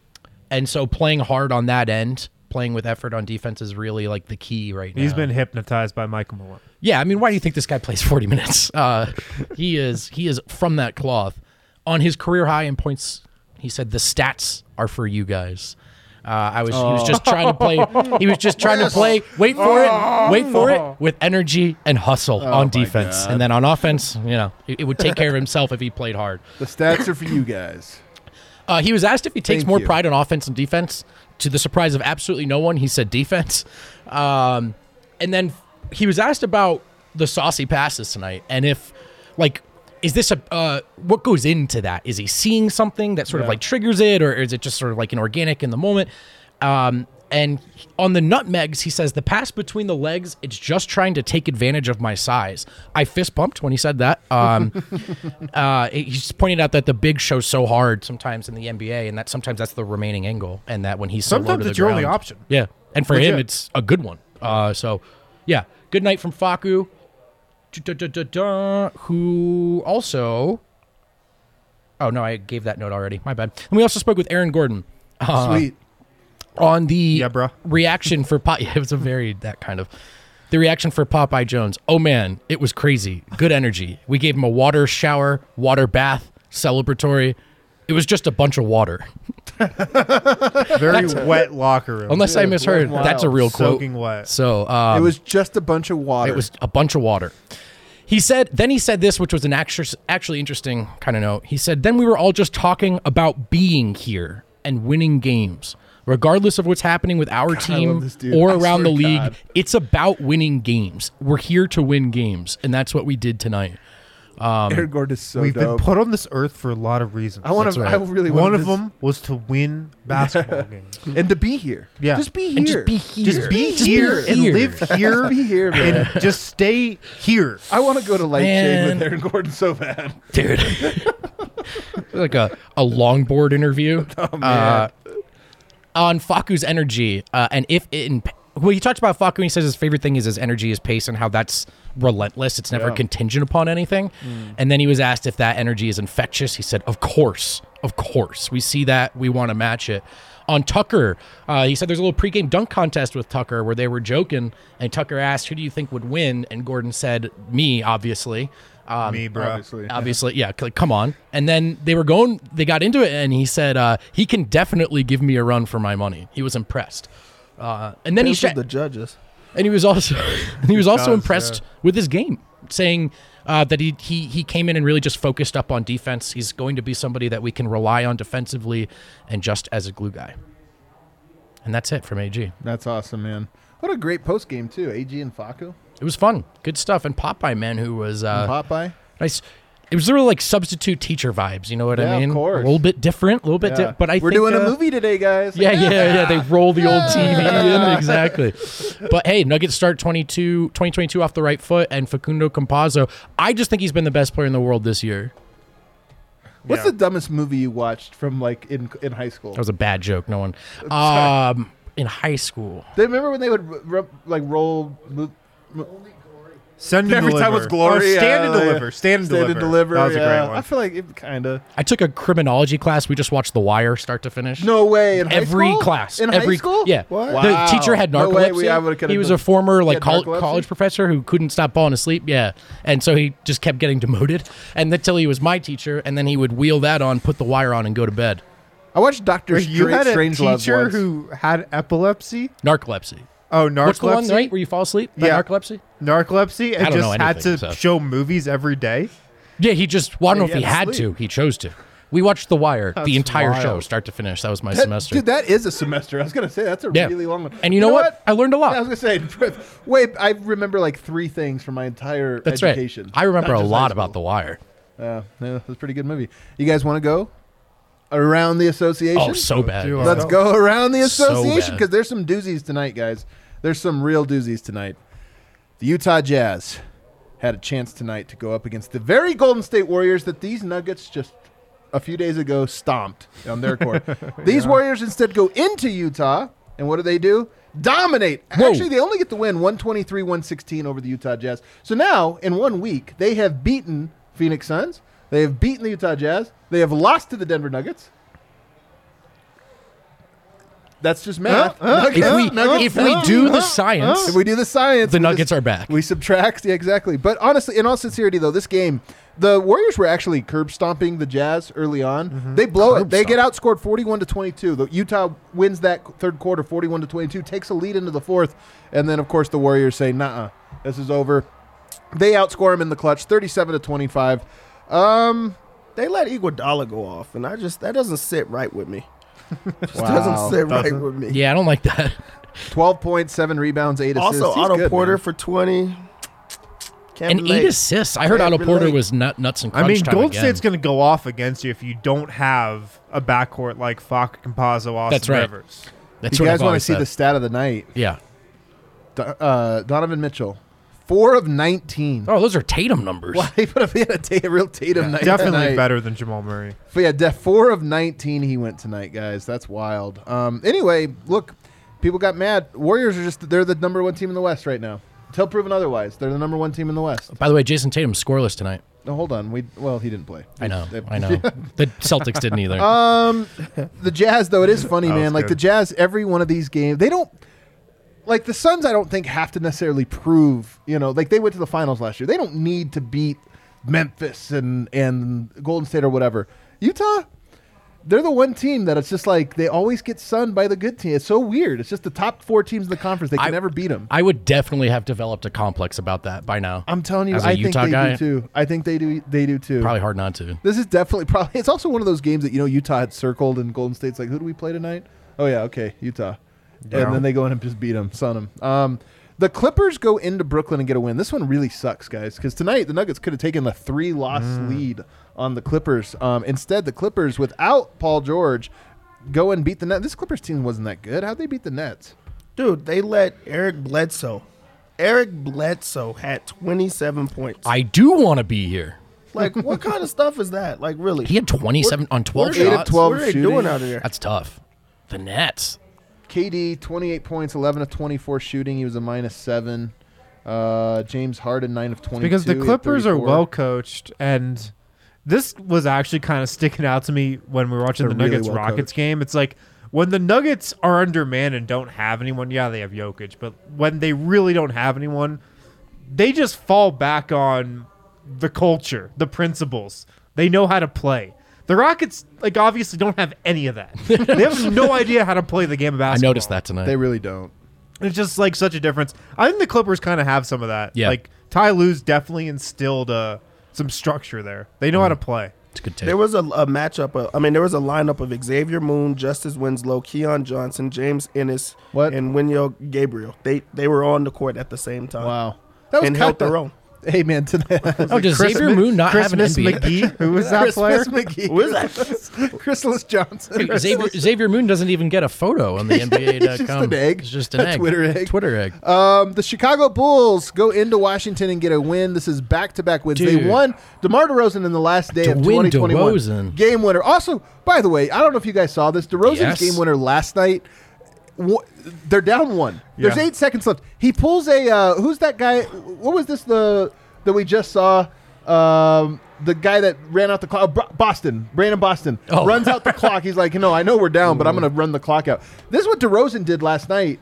[SPEAKER 8] and so playing hard on that end, playing with effort on defense is really like the key right now.
[SPEAKER 1] He's been hypnotized by Michael Malone.
[SPEAKER 8] Yeah, I mean, why do you think this guy plays 40 minutes? Uh, he is he is from that cloth. On his career high in points, he said the stats are for you guys. Uh, I was he was just trying to play. He was just trying to play. Wait for it. Wait for it with energy and hustle on defense, and then on offense, you know, it, it would take care of himself if he played hard.
[SPEAKER 2] The stats are for you guys.
[SPEAKER 8] Uh, he was asked if he takes
[SPEAKER 2] Thank
[SPEAKER 8] more
[SPEAKER 2] you.
[SPEAKER 8] pride in offense and defense. To the surprise of absolutely no one, he said defense. Um, and then he was asked about the saucy passes tonight, and if like. Is this a uh, what goes into that? Is he seeing something that sort of like triggers it, or is it just sort of like an organic in the moment? Um, and on the nutmegs, he says the pass between the legs, it's just trying to take advantage of my size. I fist bumped when he said that. Um, uh, he's pointed out that the big show's so hard sometimes in the NBA, and that sometimes that's the remaining angle, and that when he's so
[SPEAKER 1] Sometimes it's your only option.
[SPEAKER 8] Yeah, and for him, it's a good one. Uh, so yeah, good night from Facu, who also. Oh no, I gave that note already. My bad. And we also spoke with Aaron Gordon. Uh,
[SPEAKER 2] Sweet.
[SPEAKER 8] On the
[SPEAKER 1] Yeah, bruh.
[SPEAKER 8] reaction for Pop. It was a very that kind of the reaction for Popeye Jones. Oh man, it was crazy. Good energy. We gave him a water shower, water bath, celebratory. It was just a bunch of water.
[SPEAKER 1] Very wet locker room.
[SPEAKER 8] Unless I misheard,
[SPEAKER 2] wild.
[SPEAKER 8] that's a real quote.
[SPEAKER 1] Soaking wet.
[SPEAKER 8] So um,
[SPEAKER 2] it was just a bunch of water.
[SPEAKER 8] it was a bunch of water. He said, then he said this, which was an actu- actually interesting kind of note. He said, then we were all just talking about being here and winning games. Regardless of what's happening with our
[SPEAKER 2] love
[SPEAKER 8] team or
[SPEAKER 2] I
[SPEAKER 8] around the league,
[SPEAKER 2] God.
[SPEAKER 8] it's about winning games. We're here to win games, and that's what we did tonight.
[SPEAKER 2] Aaron Gordon is so
[SPEAKER 1] We've
[SPEAKER 2] dope.
[SPEAKER 1] been put on this earth for a lot of reasons.
[SPEAKER 2] I want
[SPEAKER 8] That's
[SPEAKER 2] to.
[SPEAKER 8] right.
[SPEAKER 2] I really
[SPEAKER 1] One
[SPEAKER 2] want
[SPEAKER 1] of them was to win basketball games.
[SPEAKER 2] and to be here.
[SPEAKER 1] Yeah.
[SPEAKER 2] just be here.
[SPEAKER 8] And just be here.
[SPEAKER 1] Just be
[SPEAKER 8] Just be
[SPEAKER 1] here and live here
[SPEAKER 2] be here, man.
[SPEAKER 1] and just stay here.
[SPEAKER 2] I want to go to Light Shade with Aaron Gordon so bad.
[SPEAKER 8] dude. like a, a longboard interview. Uh, on Facu's energy, uh, and if in well, he talked about Facu. and He says his favorite thing is his energy, his pace, and how that's relentless. It's never
[SPEAKER 2] Yeah.
[SPEAKER 8] contingent upon anything. And then he was asked if that energy is infectious. He said, "Of course, of course. We see that. We want to match it." On Tucker, uh, he said there's a little pregame dunk contest with Tucker where they were joking, and Tucker asked, "Who do you think would win?" And Gordon said, "Me, obviously." Um,
[SPEAKER 1] Me, bro.
[SPEAKER 2] Obviously.
[SPEAKER 8] obviously yeah c- come on and then they were going they got into it and he said uh, he can definitely give me a run for my money he was impressed uh, and then he
[SPEAKER 5] Those
[SPEAKER 8] sh-
[SPEAKER 5] the judges.
[SPEAKER 8] and he was also and he was also
[SPEAKER 1] does,
[SPEAKER 8] impressed with his game saying uh, that he, he he came in and really just focused up on defense. He's going to be somebody that we can rely on defensively and just as a glue guy. And that's it from ag
[SPEAKER 2] That's awesome, man. What a great post game too. Ag and Facu,
[SPEAKER 8] it was fun. Good stuff. And popeye man who was uh,
[SPEAKER 2] Popeye.
[SPEAKER 8] nice it was really like substitute teacher vibes you know what
[SPEAKER 2] Yeah,
[SPEAKER 8] i
[SPEAKER 2] of
[SPEAKER 8] mean
[SPEAKER 2] course.
[SPEAKER 8] a little bit different a little bit
[SPEAKER 2] Yeah.
[SPEAKER 8] di- but i
[SPEAKER 2] we're
[SPEAKER 8] think,
[SPEAKER 2] doing
[SPEAKER 8] uh,
[SPEAKER 2] a movie today, guys.
[SPEAKER 8] Yeah, yeah, yeah. They roll the old TV in. Exactly. But hey, Nuggets start 22, 2022 off the right foot, and Facundo Campazzo, I just think he's been the best player in the world this year.
[SPEAKER 2] What's
[SPEAKER 1] Yeah.
[SPEAKER 2] the dumbest movie you watched from like in in high school?
[SPEAKER 8] That was a bad joke. No one. Um, in high school.
[SPEAKER 2] They remember when they would r- r- like roll. mo-
[SPEAKER 1] Send and
[SPEAKER 2] Every
[SPEAKER 1] deliver.
[SPEAKER 2] time was glory.
[SPEAKER 1] Or stand and deliver. Stand and
[SPEAKER 2] Stand
[SPEAKER 1] deliver.
[SPEAKER 2] and deliver.
[SPEAKER 1] That was a
[SPEAKER 2] yeah.
[SPEAKER 1] great
[SPEAKER 2] I feel like it kind of.
[SPEAKER 8] I took a criminology class. We just watched The Wire start to finish.
[SPEAKER 2] No way. In
[SPEAKER 8] Every
[SPEAKER 2] school?
[SPEAKER 8] class,
[SPEAKER 2] In
[SPEAKER 8] every
[SPEAKER 2] high school?
[SPEAKER 8] yeah.
[SPEAKER 2] What?
[SPEAKER 8] The
[SPEAKER 2] Wow.
[SPEAKER 8] teacher had
[SPEAKER 2] No way,
[SPEAKER 8] narcolepsy.
[SPEAKER 2] we- I would've- could've
[SPEAKER 8] he was
[SPEAKER 2] been-
[SPEAKER 8] a former like col- college professor who couldn't stop falling asleep. Yeah, and so he just kept getting demoted, and until he was my teacher, and then he would wheel that on, put the wire on, and go to bed.
[SPEAKER 2] I watched Doctor
[SPEAKER 1] Wait, you had a
[SPEAKER 2] Strangelove
[SPEAKER 1] teacher who had epilepsy.
[SPEAKER 8] Narcolepsy.
[SPEAKER 1] Oh, narcolepsy.
[SPEAKER 8] What's the one right where you fall asleep?
[SPEAKER 1] Yeah.
[SPEAKER 8] narcolepsy.
[SPEAKER 1] narcolepsy, and
[SPEAKER 8] I don't
[SPEAKER 1] just
[SPEAKER 8] know
[SPEAKER 1] had to
[SPEAKER 8] so.
[SPEAKER 1] show movies every day.
[SPEAKER 8] Yeah, he just. Well, I don't know
[SPEAKER 2] Yeah,
[SPEAKER 8] if he
[SPEAKER 2] he had
[SPEAKER 8] had
[SPEAKER 2] to
[SPEAKER 8] to. He chose to. We watched The Wire,
[SPEAKER 1] That's
[SPEAKER 8] the entire show, start to finish. That was my
[SPEAKER 2] That-
[SPEAKER 8] semester.
[SPEAKER 2] Dude, that is a semester. I was gonna say that's a
[SPEAKER 8] Yeah.
[SPEAKER 2] really long one.
[SPEAKER 8] And you know what? I learned a lot.
[SPEAKER 2] Yeah, I was gonna say, wait, I remember like three things from my entire
[SPEAKER 8] That's
[SPEAKER 2] education.
[SPEAKER 8] right. I remember
[SPEAKER 2] not
[SPEAKER 8] a lot about. The Wire.
[SPEAKER 2] Yeah, yeah, that's a pretty good movie. You guys want to go? Around the association.
[SPEAKER 8] Oh, so bad.
[SPEAKER 2] Let's go around the association
[SPEAKER 8] bad.
[SPEAKER 2] because there's some doozies tonight, guys. There's some real doozies tonight. The Utah Jazz had a chance tonight to go up against the very Golden State Warriors that these Nuggets just a few days ago stomped on their court. These Warriors instead go into Utah, and what do they do? Dominate.
[SPEAKER 8] Whoa.
[SPEAKER 2] Actually, they only get the win 123 116 over the Utah Jazz. So now, in one week, they have beaten Phoenix Suns, they have beaten the Utah Jazz, they have lost to the Denver Nuggets. That's just math.
[SPEAKER 8] If we
[SPEAKER 2] Nuggets-
[SPEAKER 8] if we do the science,
[SPEAKER 2] if we do the science,
[SPEAKER 8] the Nuggets
[SPEAKER 2] just-
[SPEAKER 8] are back.
[SPEAKER 2] We subtract, yeah, exactly. But honestly, in all sincerity, though, this game, the Warriors were actually curb stomping the Jazz early on. Mm-hmm. They blow it. They get outscored forty-one to twenty-two. The Utah wins that third quarter, forty-one to twenty-two, takes a lead into the fourth, and then of course the Warriors say, "Nah, this is over." They outscore them in the clutch, thirty-seven to twenty-five. Um,
[SPEAKER 5] They let Iguodala go off, and I just that doesn't sit right with me. Just
[SPEAKER 2] Wow.
[SPEAKER 5] doesn't sit right with me.
[SPEAKER 8] yeah, I don't like that.
[SPEAKER 2] Twelve point seven rebounds, eight assists.
[SPEAKER 5] Also,
[SPEAKER 2] He's
[SPEAKER 5] Otto
[SPEAKER 2] good,
[SPEAKER 5] Porter
[SPEAKER 2] man.
[SPEAKER 5] for twenty. Can't
[SPEAKER 8] And
[SPEAKER 5] relate.
[SPEAKER 8] eight assists. I heard
[SPEAKER 5] Can't
[SPEAKER 8] Otto Porter
[SPEAKER 5] relate.
[SPEAKER 8] was nut, nuts and
[SPEAKER 1] I mean,
[SPEAKER 8] time
[SPEAKER 1] Gold
[SPEAKER 8] again.
[SPEAKER 1] State's going to go off against you if you don't have a backcourt like Facu, Campazzo, Austin
[SPEAKER 8] That's right.
[SPEAKER 1] Rivers.
[SPEAKER 8] That's
[SPEAKER 2] you guys want to see
[SPEAKER 8] said.
[SPEAKER 2] the stat of the night?
[SPEAKER 8] Yeah.
[SPEAKER 2] Do- uh, Donovan Mitchell, four of nineteen.
[SPEAKER 8] Oh, those are Tatum numbers.
[SPEAKER 2] Well, he put up he had a, real Tatum night.
[SPEAKER 1] Definitely
[SPEAKER 2] tonight.
[SPEAKER 1] better than Jamal Murray.
[SPEAKER 2] But yeah, def- four of nineteen he went tonight, guys. That's wild. Um, anyway, look, people got mad. Warriors are just they're the number one team in the West right now. Until proven otherwise, they're the number one team in the West.
[SPEAKER 8] By the way, Jayson Tatum's scoreless tonight.
[SPEAKER 2] No, hold on. We well, he didn't play.
[SPEAKER 8] I know. I know. the Celtics didn't either.
[SPEAKER 2] Um, the Jazz though it is funny, man. Like
[SPEAKER 1] good.
[SPEAKER 2] the Jazz, every one of these games, they don't. Like the Suns, I don't think have to necessarily prove. You know, like they went to the finals last year. They don't need to beat Memphis and and Golden State or whatever. Utah, they're the one team that it's just like they always get sunned by the good team. It's so weird. It's just the top four teams in the conference. They can
[SPEAKER 8] I-
[SPEAKER 2] never beat them.
[SPEAKER 8] I would definitely have developed a complex about that by now.
[SPEAKER 2] I'm telling you,
[SPEAKER 8] As a
[SPEAKER 2] I
[SPEAKER 8] Utah
[SPEAKER 2] think they
[SPEAKER 8] guy,
[SPEAKER 2] do too. I think they do. They do too.
[SPEAKER 8] Probably hard not to.
[SPEAKER 2] This is definitely probably. It's also one of those games that you know Utah had circled and Golden State's like, who do we play tonight? Oh yeah, okay, Utah. And then they go in and just beat them, sun them. Um, the Clippers go into Brooklyn and get a win. This one really sucks, guys, because tonight the Nuggets could have taken a three-loss lead on the Clippers. Um, instead, the Clippers, without Paul George, go and beat the Nets. This Clippers team wasn't that good. How'd they beat the Nets?
[SPEAKER 5] Dude, they let Eric Bledsoe. Eric Bledsoe had 27 points.
[SPEAKER 8] I do want to be here.
[SPEAKER 5] like, what kind of stuff is that? Like, really?
[SPEAKER 8] He had 27 on 12
[SPEAKER 5] What
[SPEAKER 2] Eight of
[SPEAKER 8] shots.
[SPEAKER 2] 12
[SPEAKER 5] What are they
[SPEAKER 2] shooting.
[SPEAKER 5] doing out of there?
[SPEAKER 8] That's tough. The Nets.
[SPEAKER 2] KD, 28 points, 11 of 24 shooting. He was a minus seven. Uh, James Harden, 9 of 22.
[SPEAKER 1] because the Clippers are well coached, and this was actually kind of sticking out to me when we were watching
[SPEAKER 2] They're
[SPEAKER 1] the
[SPEAKER 2] really
[SPEAKER 1] Nuggets
[SPEAKER 2] well
[SPEAKER 1] Rockets
[SPEAKER 2] coached.
[SPEAKER 1] game. It's like when the Nuggets are undermanned and don't have anyone. Yeah, they have Jokic, but when they really don't have anyone, they just fall back on the culture, the principles. They know how to play. The Rockets, like, obviously don't have any of that. they have no idea how to play the game of basketball.
[SPEAKER 8] I
[SPEAKER 1] basketball.
[SPEAKER 8] noticed that tonight.
[SPEAKER 2] They really don't.
[SPEAKER 1] It's just like such a difference. I think the Clippers kind of have some of that.
[SPEAKER 8] Yeah.
[SPEAKER 1] Like Ty Lue's definitely instilled uh, some structure there. They know how to play.
[SPEAKER 8] it's a good take.
[SPEAKER 5] There was a, a matchup. Of, I mean, there was a lineup of Xavier Moon, Justice Winslow, Keon Johnson, James Ennis,
[SPEAKER 2] What?
[SPEAKER 5] and Wenyen Gabriel. They they were on the court at the same time.
[SPEAKER 2] Wow. That was
[SPEAKER 5] And held their own.
[SPEAKER 2] Hey, man, tonight.
[SPEAKER 8] oh, does Xavier Moon not have an NBA?
[SPEAKER 1] McGee, who was that player?
[SPEAKER 2] Christmas McGee.
[SPEAKER 5] Who is that?
[SPEAKER 2] Chrysalis Johnson.
[SPEAKER 8] Xavier, Xavier Moon doesn't even get a photo on the NBA.com.
[SPEAKER 2] just an egg.
[SPEAKER 8] It's just an
[SPEAKER 2] A
[SPEAKER 8] egg.
[SPEAKER 2] Twitter egg.
[SPEAKER 8] Twitter egg.
[SPEAKER 2] Um, the Chicago Bulls go into Washington and get a win. This is back-to-back wins.
[SPEAKER 8] Dude.
[SPEAKER 2] They won. DeMar DeRozan in the last day of 2021.
[SPEAKER 8] DeRozan.
[SPEAKER 2] Game winner. Also, by the way, I don't know if you guys saw this. DeRozan's
[SPEAKER 8] Yes.
[SPEAKER 2] game winner last night. Wha- They're down one. There's
[SPEAKER 1] Yeah.
[SPEAKER 2] eight seconds left. He pulls a. Uh, who's that guy? What was this? The that we just saw. Um, the guy that ran out the clock, Bo- Boston, Brandon Boston,
[SPEAKER 8] Oh.
[SPEAKER 2] runs out the clock. He's like, no, I know we're down, but I'm going to run the clock out. This is what DeRozan did last night.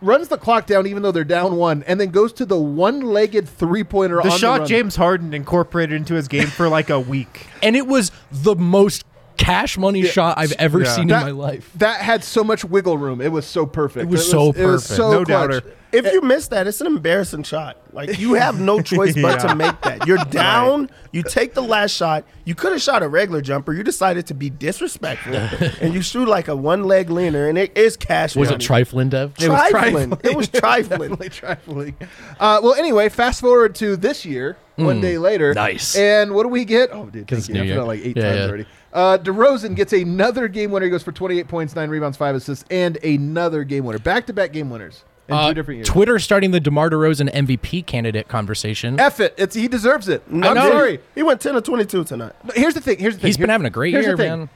[SPEAKER 2] Runs the clock down even though they're down one, and then goes to the one-legged three-pointer.
[SPEAKER 1] The
[SPEAKER 2] on
[SPEAKER 1] shot
[SPEAKER 2] run.
[SPEAKER 1] James Harden incorporated into his game for like a week.
[SPEAKER 8] And it was the most cash money shot I've ever
[SPEAKER 1] Yeah.
[SPEAKER 8] seen
[SPEAKER 2] that,
[SPEAKER 8] in my life.
[SPEAKER 2] That had so much wiggle room. It was so perfect.
[SPEAKER 8] It was so
[SPEAKER 2] It was
[SPEAKER 8] perfect.
[SPEAKER 2] so
[SPEAKER 1] No
[SPEAKER 2] clutch.
[SPEAKER 1] doubter.
[SPEAKER 5] If you miss that, it's an embarrassing shot. Like you have no choice but
[SPEAKER 7] Yeah.
[SPEAKER 5] to make that. You're down. You take the last shot. You could have shot a regular jumper. You decided to be disrespectful, and you shoot like a one leg leaner, and it is cash.
[SPEAKER 8] Was it trifling, Dev?
[SPEAKER 2] It was
[SPEAKER 5] Trifling. It was trifling.
[SPEAKER 2] Definitely trifling. Uh, well, anyway, fast forward to this year, one day later.
[SPEAKER 8] Nice.
[SPEAKER 2] And what do we get? Oh, dude,
[SPEAKER 8] 'Cause
[SPEAKER 2] thank you.
[SPEAKER 8] New
[SPEAKER 2] I've done it like eight
[SPEAKER 8] Yeah,
[SPEAKER 2] times
[SPEAKER 8] yeah.
[SPEAKER 2] already. Uh, DeRozan gets another game winner. He goes for 28 points, 9 rebounds, 5 assists, and another game winner. Back to back game winners in
[SPEAKER 8] Uh,
[SPEAKER 2] two different years.
[SPEAKER 8] Twitter starting the DeMar DeRozan MVP candidate conversation.
[SPEAKER 2] F it. It's, he deserves it.
[SPEAKER 5] No,
[SPEAKER 2] I'm
[SPEAKER 8] know.
[SPEAKER 2] sorry.
[SPEAKER 5] He went ten or twenty two tonight.
[SPEAKER 2] No, Here's the thing. Here's the thing.
[SPEAKER 8] He's been
[SPEAKER 2] Here-
[SPEAKER 8] having a great
[SPEAKER 2] here's the
[SPEAKER 8] year,
[SPEAKER 2] thing.
[SPEAKER 8] man.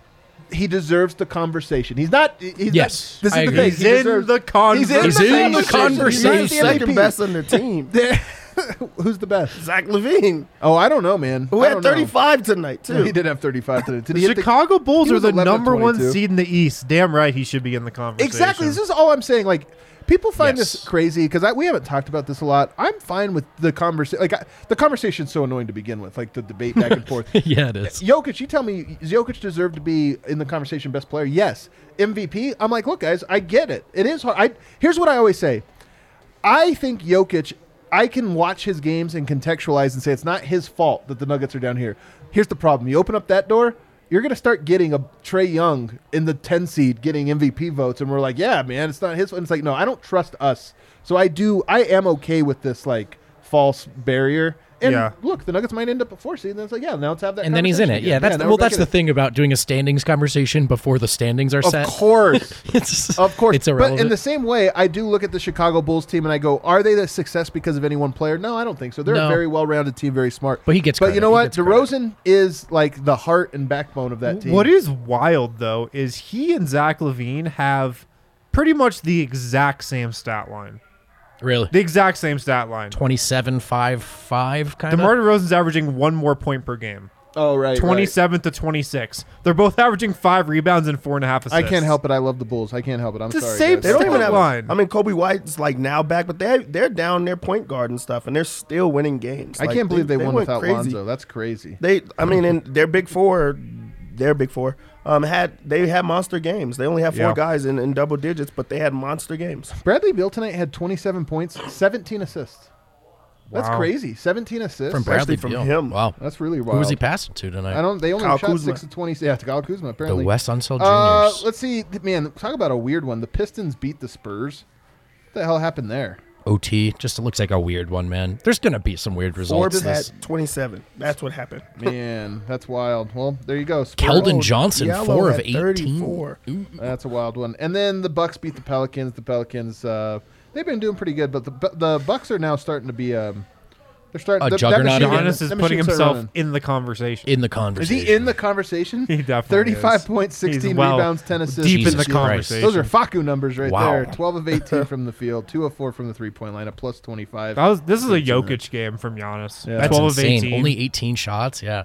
[SPEAKER 2] He deserves the conversation. He's not. He's
[SPEAKER 8] Yes,
[SPEAKER 2] Not, this is
[SPEAKER 8] I
[SPEAKER 2] the
[SPEAKER 8] agree.
[SPEAKER 2] thing.
[SPEAKER 7] He's
[SPEAKER 2] He
[SPEAKER 7] in
[SPEAKER 2] deserves-
[SPEAKER 7] the
[SPEAKER 2] He's in
[SPEAKER 8] He's
[SPEAKER 2] the
[SPEAKER 8] in the
[SPEAKER 2] conversation.
[SPEAKER 8] conversation.
[SPEAKER 2] He's
[SPEAKER 5] He's
[SPEAKER 2] the
[SPEAKER 5] second
[SPEAKER 2] MVP.
[SPEAKER 5] best on the team.
[SPEAKER 2] Who's the best?
[SPEAKER 5] Zach LaVine,
[SPEAKER 2] Oh, I don't know, man.
[SPEAKER 5] who
[SPEAKER 2] I
[SPEAKER 5] had
[SPEAKER 2] don't know.
[SPEAKER 5] thirty five tonight too.
[SPEAKER 2] He did have 35 today. Did
[SPEAKER 7] The
[SPEAKER 2] he hit the-
[SPEAKER 7] Chicago Bulls
[SPEAKER 2] he
[SPEAKER 7] are
[SPEAKER 2] was
[SPEAKER 7] the
[SPEAKER 2] 11 of
[SPEAKER 7] number one
[SPEAKER 2] 22.
[SPEAKER 7] seed in the East. Damn right, he should be in the conversation.
[SPEAKER 2] Exactly. This is all I'm saying. Like, people find
[SPEAKER 8] Yes.
[SPEAKER 2] this crazy because we haven't talked about this a lot. I'm fine with the conversation. Like, I, the conversation's so annoying to begin with, like the debate back and forth.
[SPEAKER 8] yeah, it is.
[SPEAKER 2] Jokic, you tell me, does Jokic deserve to be in the conversation best player? Yes. MVP? I'm like, look, guys, I get it. It is hard. I, here's what I always say I think Jokic, I can watch his games and contextualize and say it's not his fault that the Nuggets are down here. Here's the problem you open up that door, you're going to start getting a Trae Young in the 10 seed getting MVP votes. And we're like, yeah, man, it's not his. And it's like, no, I don't trust us. So I do, I am okay with this, like, false barrier. And
[SPEAKER 7] Yeah.
[SPEAKER 2] look, the Nuggets might end up at four seed. And then it's like, yeah, now let's have that.
[SPEAKER 8] And then he's in it.
[SPEAKER 2] conversation
[SPEAKER 8] Yeah, that's
[SPEAKER 2] now
[SPEAKER 8] well. That's
[SPEAKER 2] in
[SPEAKER 8] the
[SPEAKER 2] it.
[SPEAKER 8] thing about doing a standings conversation before the standings are
[SPEAKER 2] Of
[SPEAKER 8] set.
[SPEAKER 2] Of course.
[SPEAKER 8] it's
[SPEAKER 2] Of course,
[SPEAKER 8] it's
[SPEAKER 2] but in the same way, I do look at the Chicago Bulls team and I go, "Are they the success because of any one player?" No, I don't think so. They're a very well-rounded team, very smart.
[SPEAKER 8] But he gets
[SPEAKER 2] But
[SPEAKER 8] credit.
[SPEAKER 2] you know what?
[SPEAKER 8] gets credit.
[SPEAKER 2] DeRozan is like the heart and backbone of that team.
[SPEAKER 7] What is wild though is he and Zach LaVine have pretty much the exact same stat line.
[SPEAKER 8] Really
[SPEAKER 7] The exact same stat line.
[SPEAKER 8] 27 5 5 kind
[SPEAKER 7] DeMar. DeRozan's averaging one more point per game.
[SPEAKER 2] Oh right, right.
[SPEAKER 7] 27 to 26. They're both averaging five rebounds and four and a half assists.
[SPEAKER 2] I can't help it. I love the Bulls. I can't help it. I'm
[SPEAKER 7] The
[SPEAKER 2] sorry.
[SPEAKER 7] same
[SPEAKER 2] guys.
[SPEAKER 5] They don't even have.
[SPEAKER 7] line.
[SPEAKER 5] I mean, Coby White's like now back, but they they're down their point guard and stuff, and they're still winning games.
[SPEAKER 2] I
[SPEAKER 5] Like,
[SPEAKER 2] can't believe they, won
[SPEAKER 5] went
[SPEAKER 2] without
[SPEAKER 5] crazy.
[SPEAKER 2] Lonzo. That's crazy.
[SPEAKER 5] They, I mean, and their big four, their big four, um, had they had monster games. They only had four
[SPEAKER 7] Yeah.
[SPEAKER 5] guys in, in double digits, but they had monster games.
[SPEAKER 2] Bradley Beal tonight had 27 points, 17 assists. That's
[SPEAKER 7] Wow.
[SPEAKER 2] crazy. 17 assists.
[SPEAKER 8] From Bradley
[SPEAKER 5] from
[SPEAKER 8] Beal.
[SPEAKER 5] him.
[SPEAKER 8] Wow.
[SPEAKER 2] That's really
[SPEAKER 8] Who was he passing to tonight?
[SPEAKER 2] I don't. They only
[SPEAKER 5] Kyle
[SPEAKER 2] shot
[SPEAKER 5] Kuzma.
[SPEAKER 2] six to 20. Yeah, to Kyle Kuzma Apparently,
[SPEAKER 8] the
[SPEAKER 2] West
[SPEAKER 8] Wes Unseld
[SPEAKER 2] Uh,
[SPEAKER 8] Juniors.
[SPEAKER 2] let's see, man. Talk about a weird one. The Pistons beat the Spurs. What the hell happened there?
[SPEAKER 8] OT just looks like a weird one, man. There's gonna be some weird results.
[SPEAKER 5] Forbes
[SPEAKER 8] this-
[SPEAKER 5] had 27. That's what happened.
[SPEAKER 2] Man, that's wild. Well, there you go. Spurs.
[SPEAKER 8] Keldon Johnson,
[SPEAKER 5] Diallo
[SPEAKER 8] four of 18.
[SPEAKER 5] 34.
[SPEAKER 2] That's a wild one. And then the Bucks beat the Pelicans. The Pelicans, uh, they've been doing pretty good, but the the Bucks are now starting to be um, they're starting.
[SPEAKER 8] A
[SPEAKER 2] the- that
[SPEAKER 8] juggernaut
[SPEAKER 2] machine-
[SPEAKER 8] again?
[SPEAKER 7] Giannis is
[SPEAKER 2] that
[SPEAKER 7] putting
[SPEAKER 2] machine started
[SPEAKER 7] himself
[SPEAKER 2] running.
[SPEAKER 7] in the conversation.
[SPEAKER 8] in the conversation.
[SPEAKER 2] Is
[SPEAKER 8] conversation.
[SPEAKER 2] he in the conversation?
[SPEAKER 7] He definitely
[SPEAKER 2] Thirty-five
[SPEAKER 7] is.
[SPEAKER 2] points,
[SPEAKER 7] He's
[SPEAKER 2] sixteen
[SPEAKER 7] well
[SPEAKER 2] rebounds, ten assists.
[SPEAKER 7] deep in
[SPEAKER 8] Jesus
[SPEAKER 7] the
[SPEAKER 8] Christ.
[SPEAKER 7] conversation.
[SPEAKER 2] Those are Facu numbers right
[SPEAKER 8] Wow.
[SPEAKER 2] there. Twelve of eighteen from the field, two of four from the three-point line, a plus twenty-five.
[SPEAKER 7] That was, this is a
[SPEAKER 2] Good.
[SPEAKER 7] Jokic game from Giannis.
[SPEAKER 2] Yeah.
[SPEAKER 8] That's
[SPEAKER 7] 12
[SPEAKER 8] insane.
[SPEAKER 7] of 18.
[SPEAKER 8] Only 18 shots. Yeah.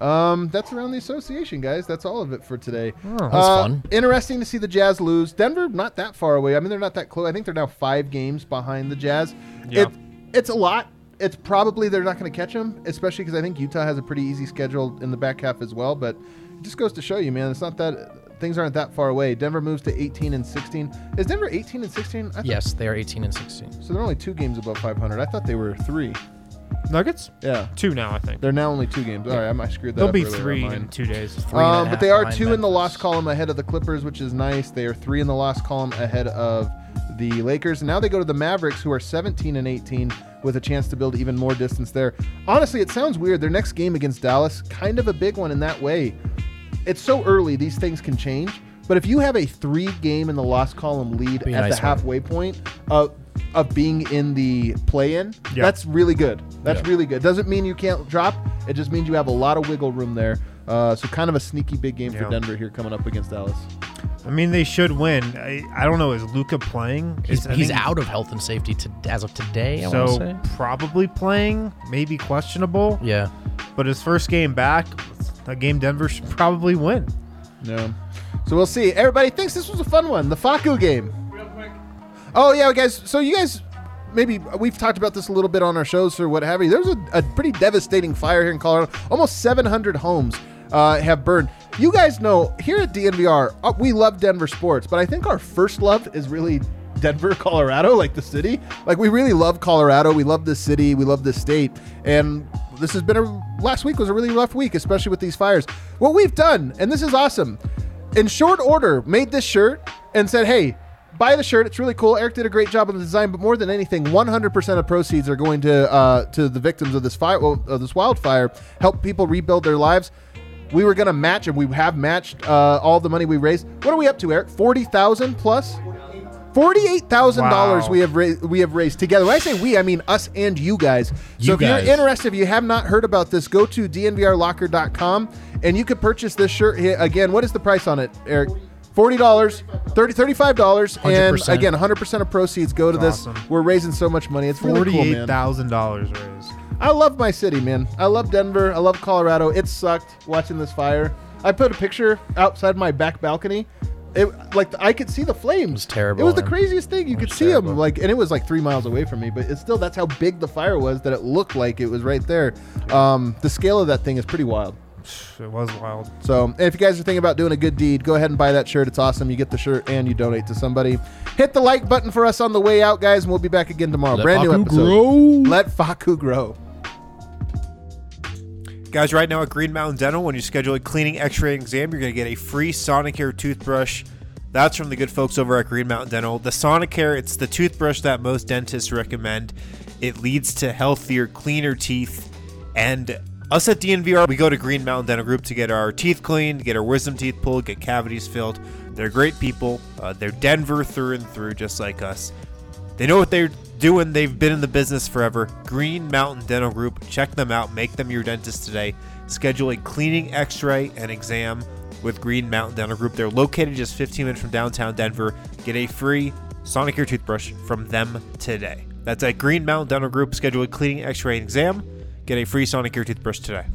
[SPEAKER 2] Um, that's around the association, guys. That's all of it for today.
[SPEAKER 7] Oh.
[SPEAKER 8] That
[SPEAKER 2] Uh,
[SPEAKER 8] fun.
[SPEAKER 2] Interesting to see the Jazz lose. Denver not that far away. I mean, they're not that close. I think they're now five games behind the Jazz.
[SPEAKER 7] Yeah.
[SPEAKER 2] It, it's a lot. It's probably they're not going to catch them, especially because I think Utah has a pretty easy schedule in the back half as well. But it just goes to show you, man, it's not that things aren't that far away. Denver moves to 18 and 16. Is Denver 18 and 16? I thought-
[SPEAKER 8] Yes, they are 18 and 16.
[SPEAKER 2] So they're only two games above 500. I thought they were three.
[SPEAKER 7] Nuggets?
[SPEAKER 2] Yeah.
[SPEAKER 7] Two now, I think.
[SPEAKER 2] They're now only two games. All right, I might screwed that up.
[SPEAKER 7] They'll
[SPEAKER 2] up
[SPEAKER 7] be
[SPEAKER 2] earlier on
[SPEAKER 7] three in two days.
[SPEAKER 8] Three
[SPEAKER 2] Um, but they are two in the
[SPEAKER 8] Memphis.
[SPEAKER 2] loss column ahead of the Clippers, which is nice. They are three in the loss column ahead of the Lakers. And now they go to the Mavericks, who are 17 and 18, with a chance to build even more distance there. Honestly, it sounds weird. Their next game against Dallas, kind of a big one in that way. It's so early; these things can change. But if you have a three-game in the loss column lead
[SPEAKER 8] Be
[SPEAKER 2] at
[SPEAKER 8] nice
[SPEAKER 2] the
[SPEAKER 8] one.
[SPEAKER 2] halfway point of of being in the play-in,
[SPEAKER 7] Yeah.
[SPEAKER 2] that's really good. That's
[SPEAKER 8] Yeah.
[SPEAKER 2] really good. Doesn't mean you can't drop. It just means you have a lot of wiggle room there. Uh, so kind of a sneaky big game for Denver here coming up against Dallas.
[SPEAKER 7] I mean, they should win. I, I don't know. Is Luka playing?
[SPEAKER 8] He's,
[SPEAKER 7] Is-
[SPEAKER 8] he's
[SPEAKER 7] think-
[SPEAKER 8] out of health and safety to, as of today, I
[SPEAKER 7] So
[SPEAKER 8] say.
[SPEAKER 7] probably playing, maybe questionable.
[SPEAKER 8] Yeah.
[SPEAKER 7] But his first game back, a game Denver should probably win.
[SPEAKER 2] No. So we'll see. Everybody thinks this was a fun one. The Facu game. Oh yeah, guys. So you guys, maybe we've talked about this a little bit on our shows or what have you. There's a, a pretty devastating fire here in Colorado. Almost 700 homes uh, have burned. You guys know here at DNVR, uh, we love Denver sports, but I think our first love is really Denver, Colorado, like the city. Like we really love Colorado. We love this city. We love this state. And this has been a last week was a really rough week, especially with these fires. What we've done, and this is awesome, in short order, made this shirt and said, "Hey, buy the shirt. It's really cool. Eric did a great job on the design, but more than anything, 100% of proceeds are going to uh, to the victims of this fire, of this wildfire, help people rebuild their lives." We were gonna match, and we have matched uh, all the money we raised. What are we up to, Eric? Forty thousand plus. Forty-eight thousand dollars we have ra- we have raised together. When I say we, I mean us and you guys. So
[SPEAKER 8] You
[SPEAKER 2] if
[SPEAKER 8] guys.
[SPEAKER 2] you're interested, if you have not heard about this, go to dnvrlocker.com and you could purchase this shirt. Here. Again, what is the price on it, Eric? Forty dollars, 30 35 dollars, and
[SPEAKER 8] 100%.
[SPEAKER 2] again, hundred percent of proceeds go to this.
[SPEAKER 9] Awesome.
[SPEAKER 2] We're raising so much money. It's really cool,
[SPEAKER 9] Forty-eight
[SPEAKER 2] man.
[SPEAKER 9] thousand dollars raised.
[SPEAKER 2] I love my city, man. I love Denver. I love Colorado. It sucked watching this fire. I put a picture outside my back balcony. It like I could see the flames. It
[SPEAKER 8] was terrible,
[SPEAKER 2] It was the
[SPEAKER 8] man.
[SPEAKER 2] craziest thing. You could see them like, and it was like three miles away from me. But it's still that's how big the fire was that it looked like it was right there. Um, the scale of that thing is pretty wild.
[SPEAKER 9] It was wild.
[SPEAKER 2] So if you guys are thinking about doing a good deed, go ahead and buy that shirt. It's awesome. You get the shirt and you donate to somebody. Hit the like button for us on the way out, guys, and we'll be back again tomorrow.
[SPEAKER 8] Let
[SPEAKER 2] Brand new
[SPEAKER 8] Facu
[SPEAKER 2] episode.
[SPEAKER 8] grow.
[SPEAKER 2] Let Facu grow.
[SPEAKER 1] Guys, right now at Green Mountain Dental, when you schedule a cleaning, x-ray, exam, you're going to get a free Sonicare toothbrush. That's from the good folks over at Green Mountain Dental. The Sonicare, it's the toothbrush that most dentists recommend. It leads to healthier, cleaner teeth. And us at DNVR, we go to Green Mountain Dental Group to get our teeth cleaned, get our wisdom teeth pulled, get cavities filled. They're great people. Uh, they're Denver through and through, just like us. They know what they're doing. They've been in the business forever. Green Mountain Dental Group. Check them out. Make them your dentist today. Schedule a cleaning, x-ray, and exam with Green Mountain Dental Group. They're located just 15 minutes from downtown Denver. Get a free Sonicare toothbrush from them today. That's at Green Mountain Dental Group. Schedule a cleaning, x-ray, and exam. Get a free Sonicare toothbrush today.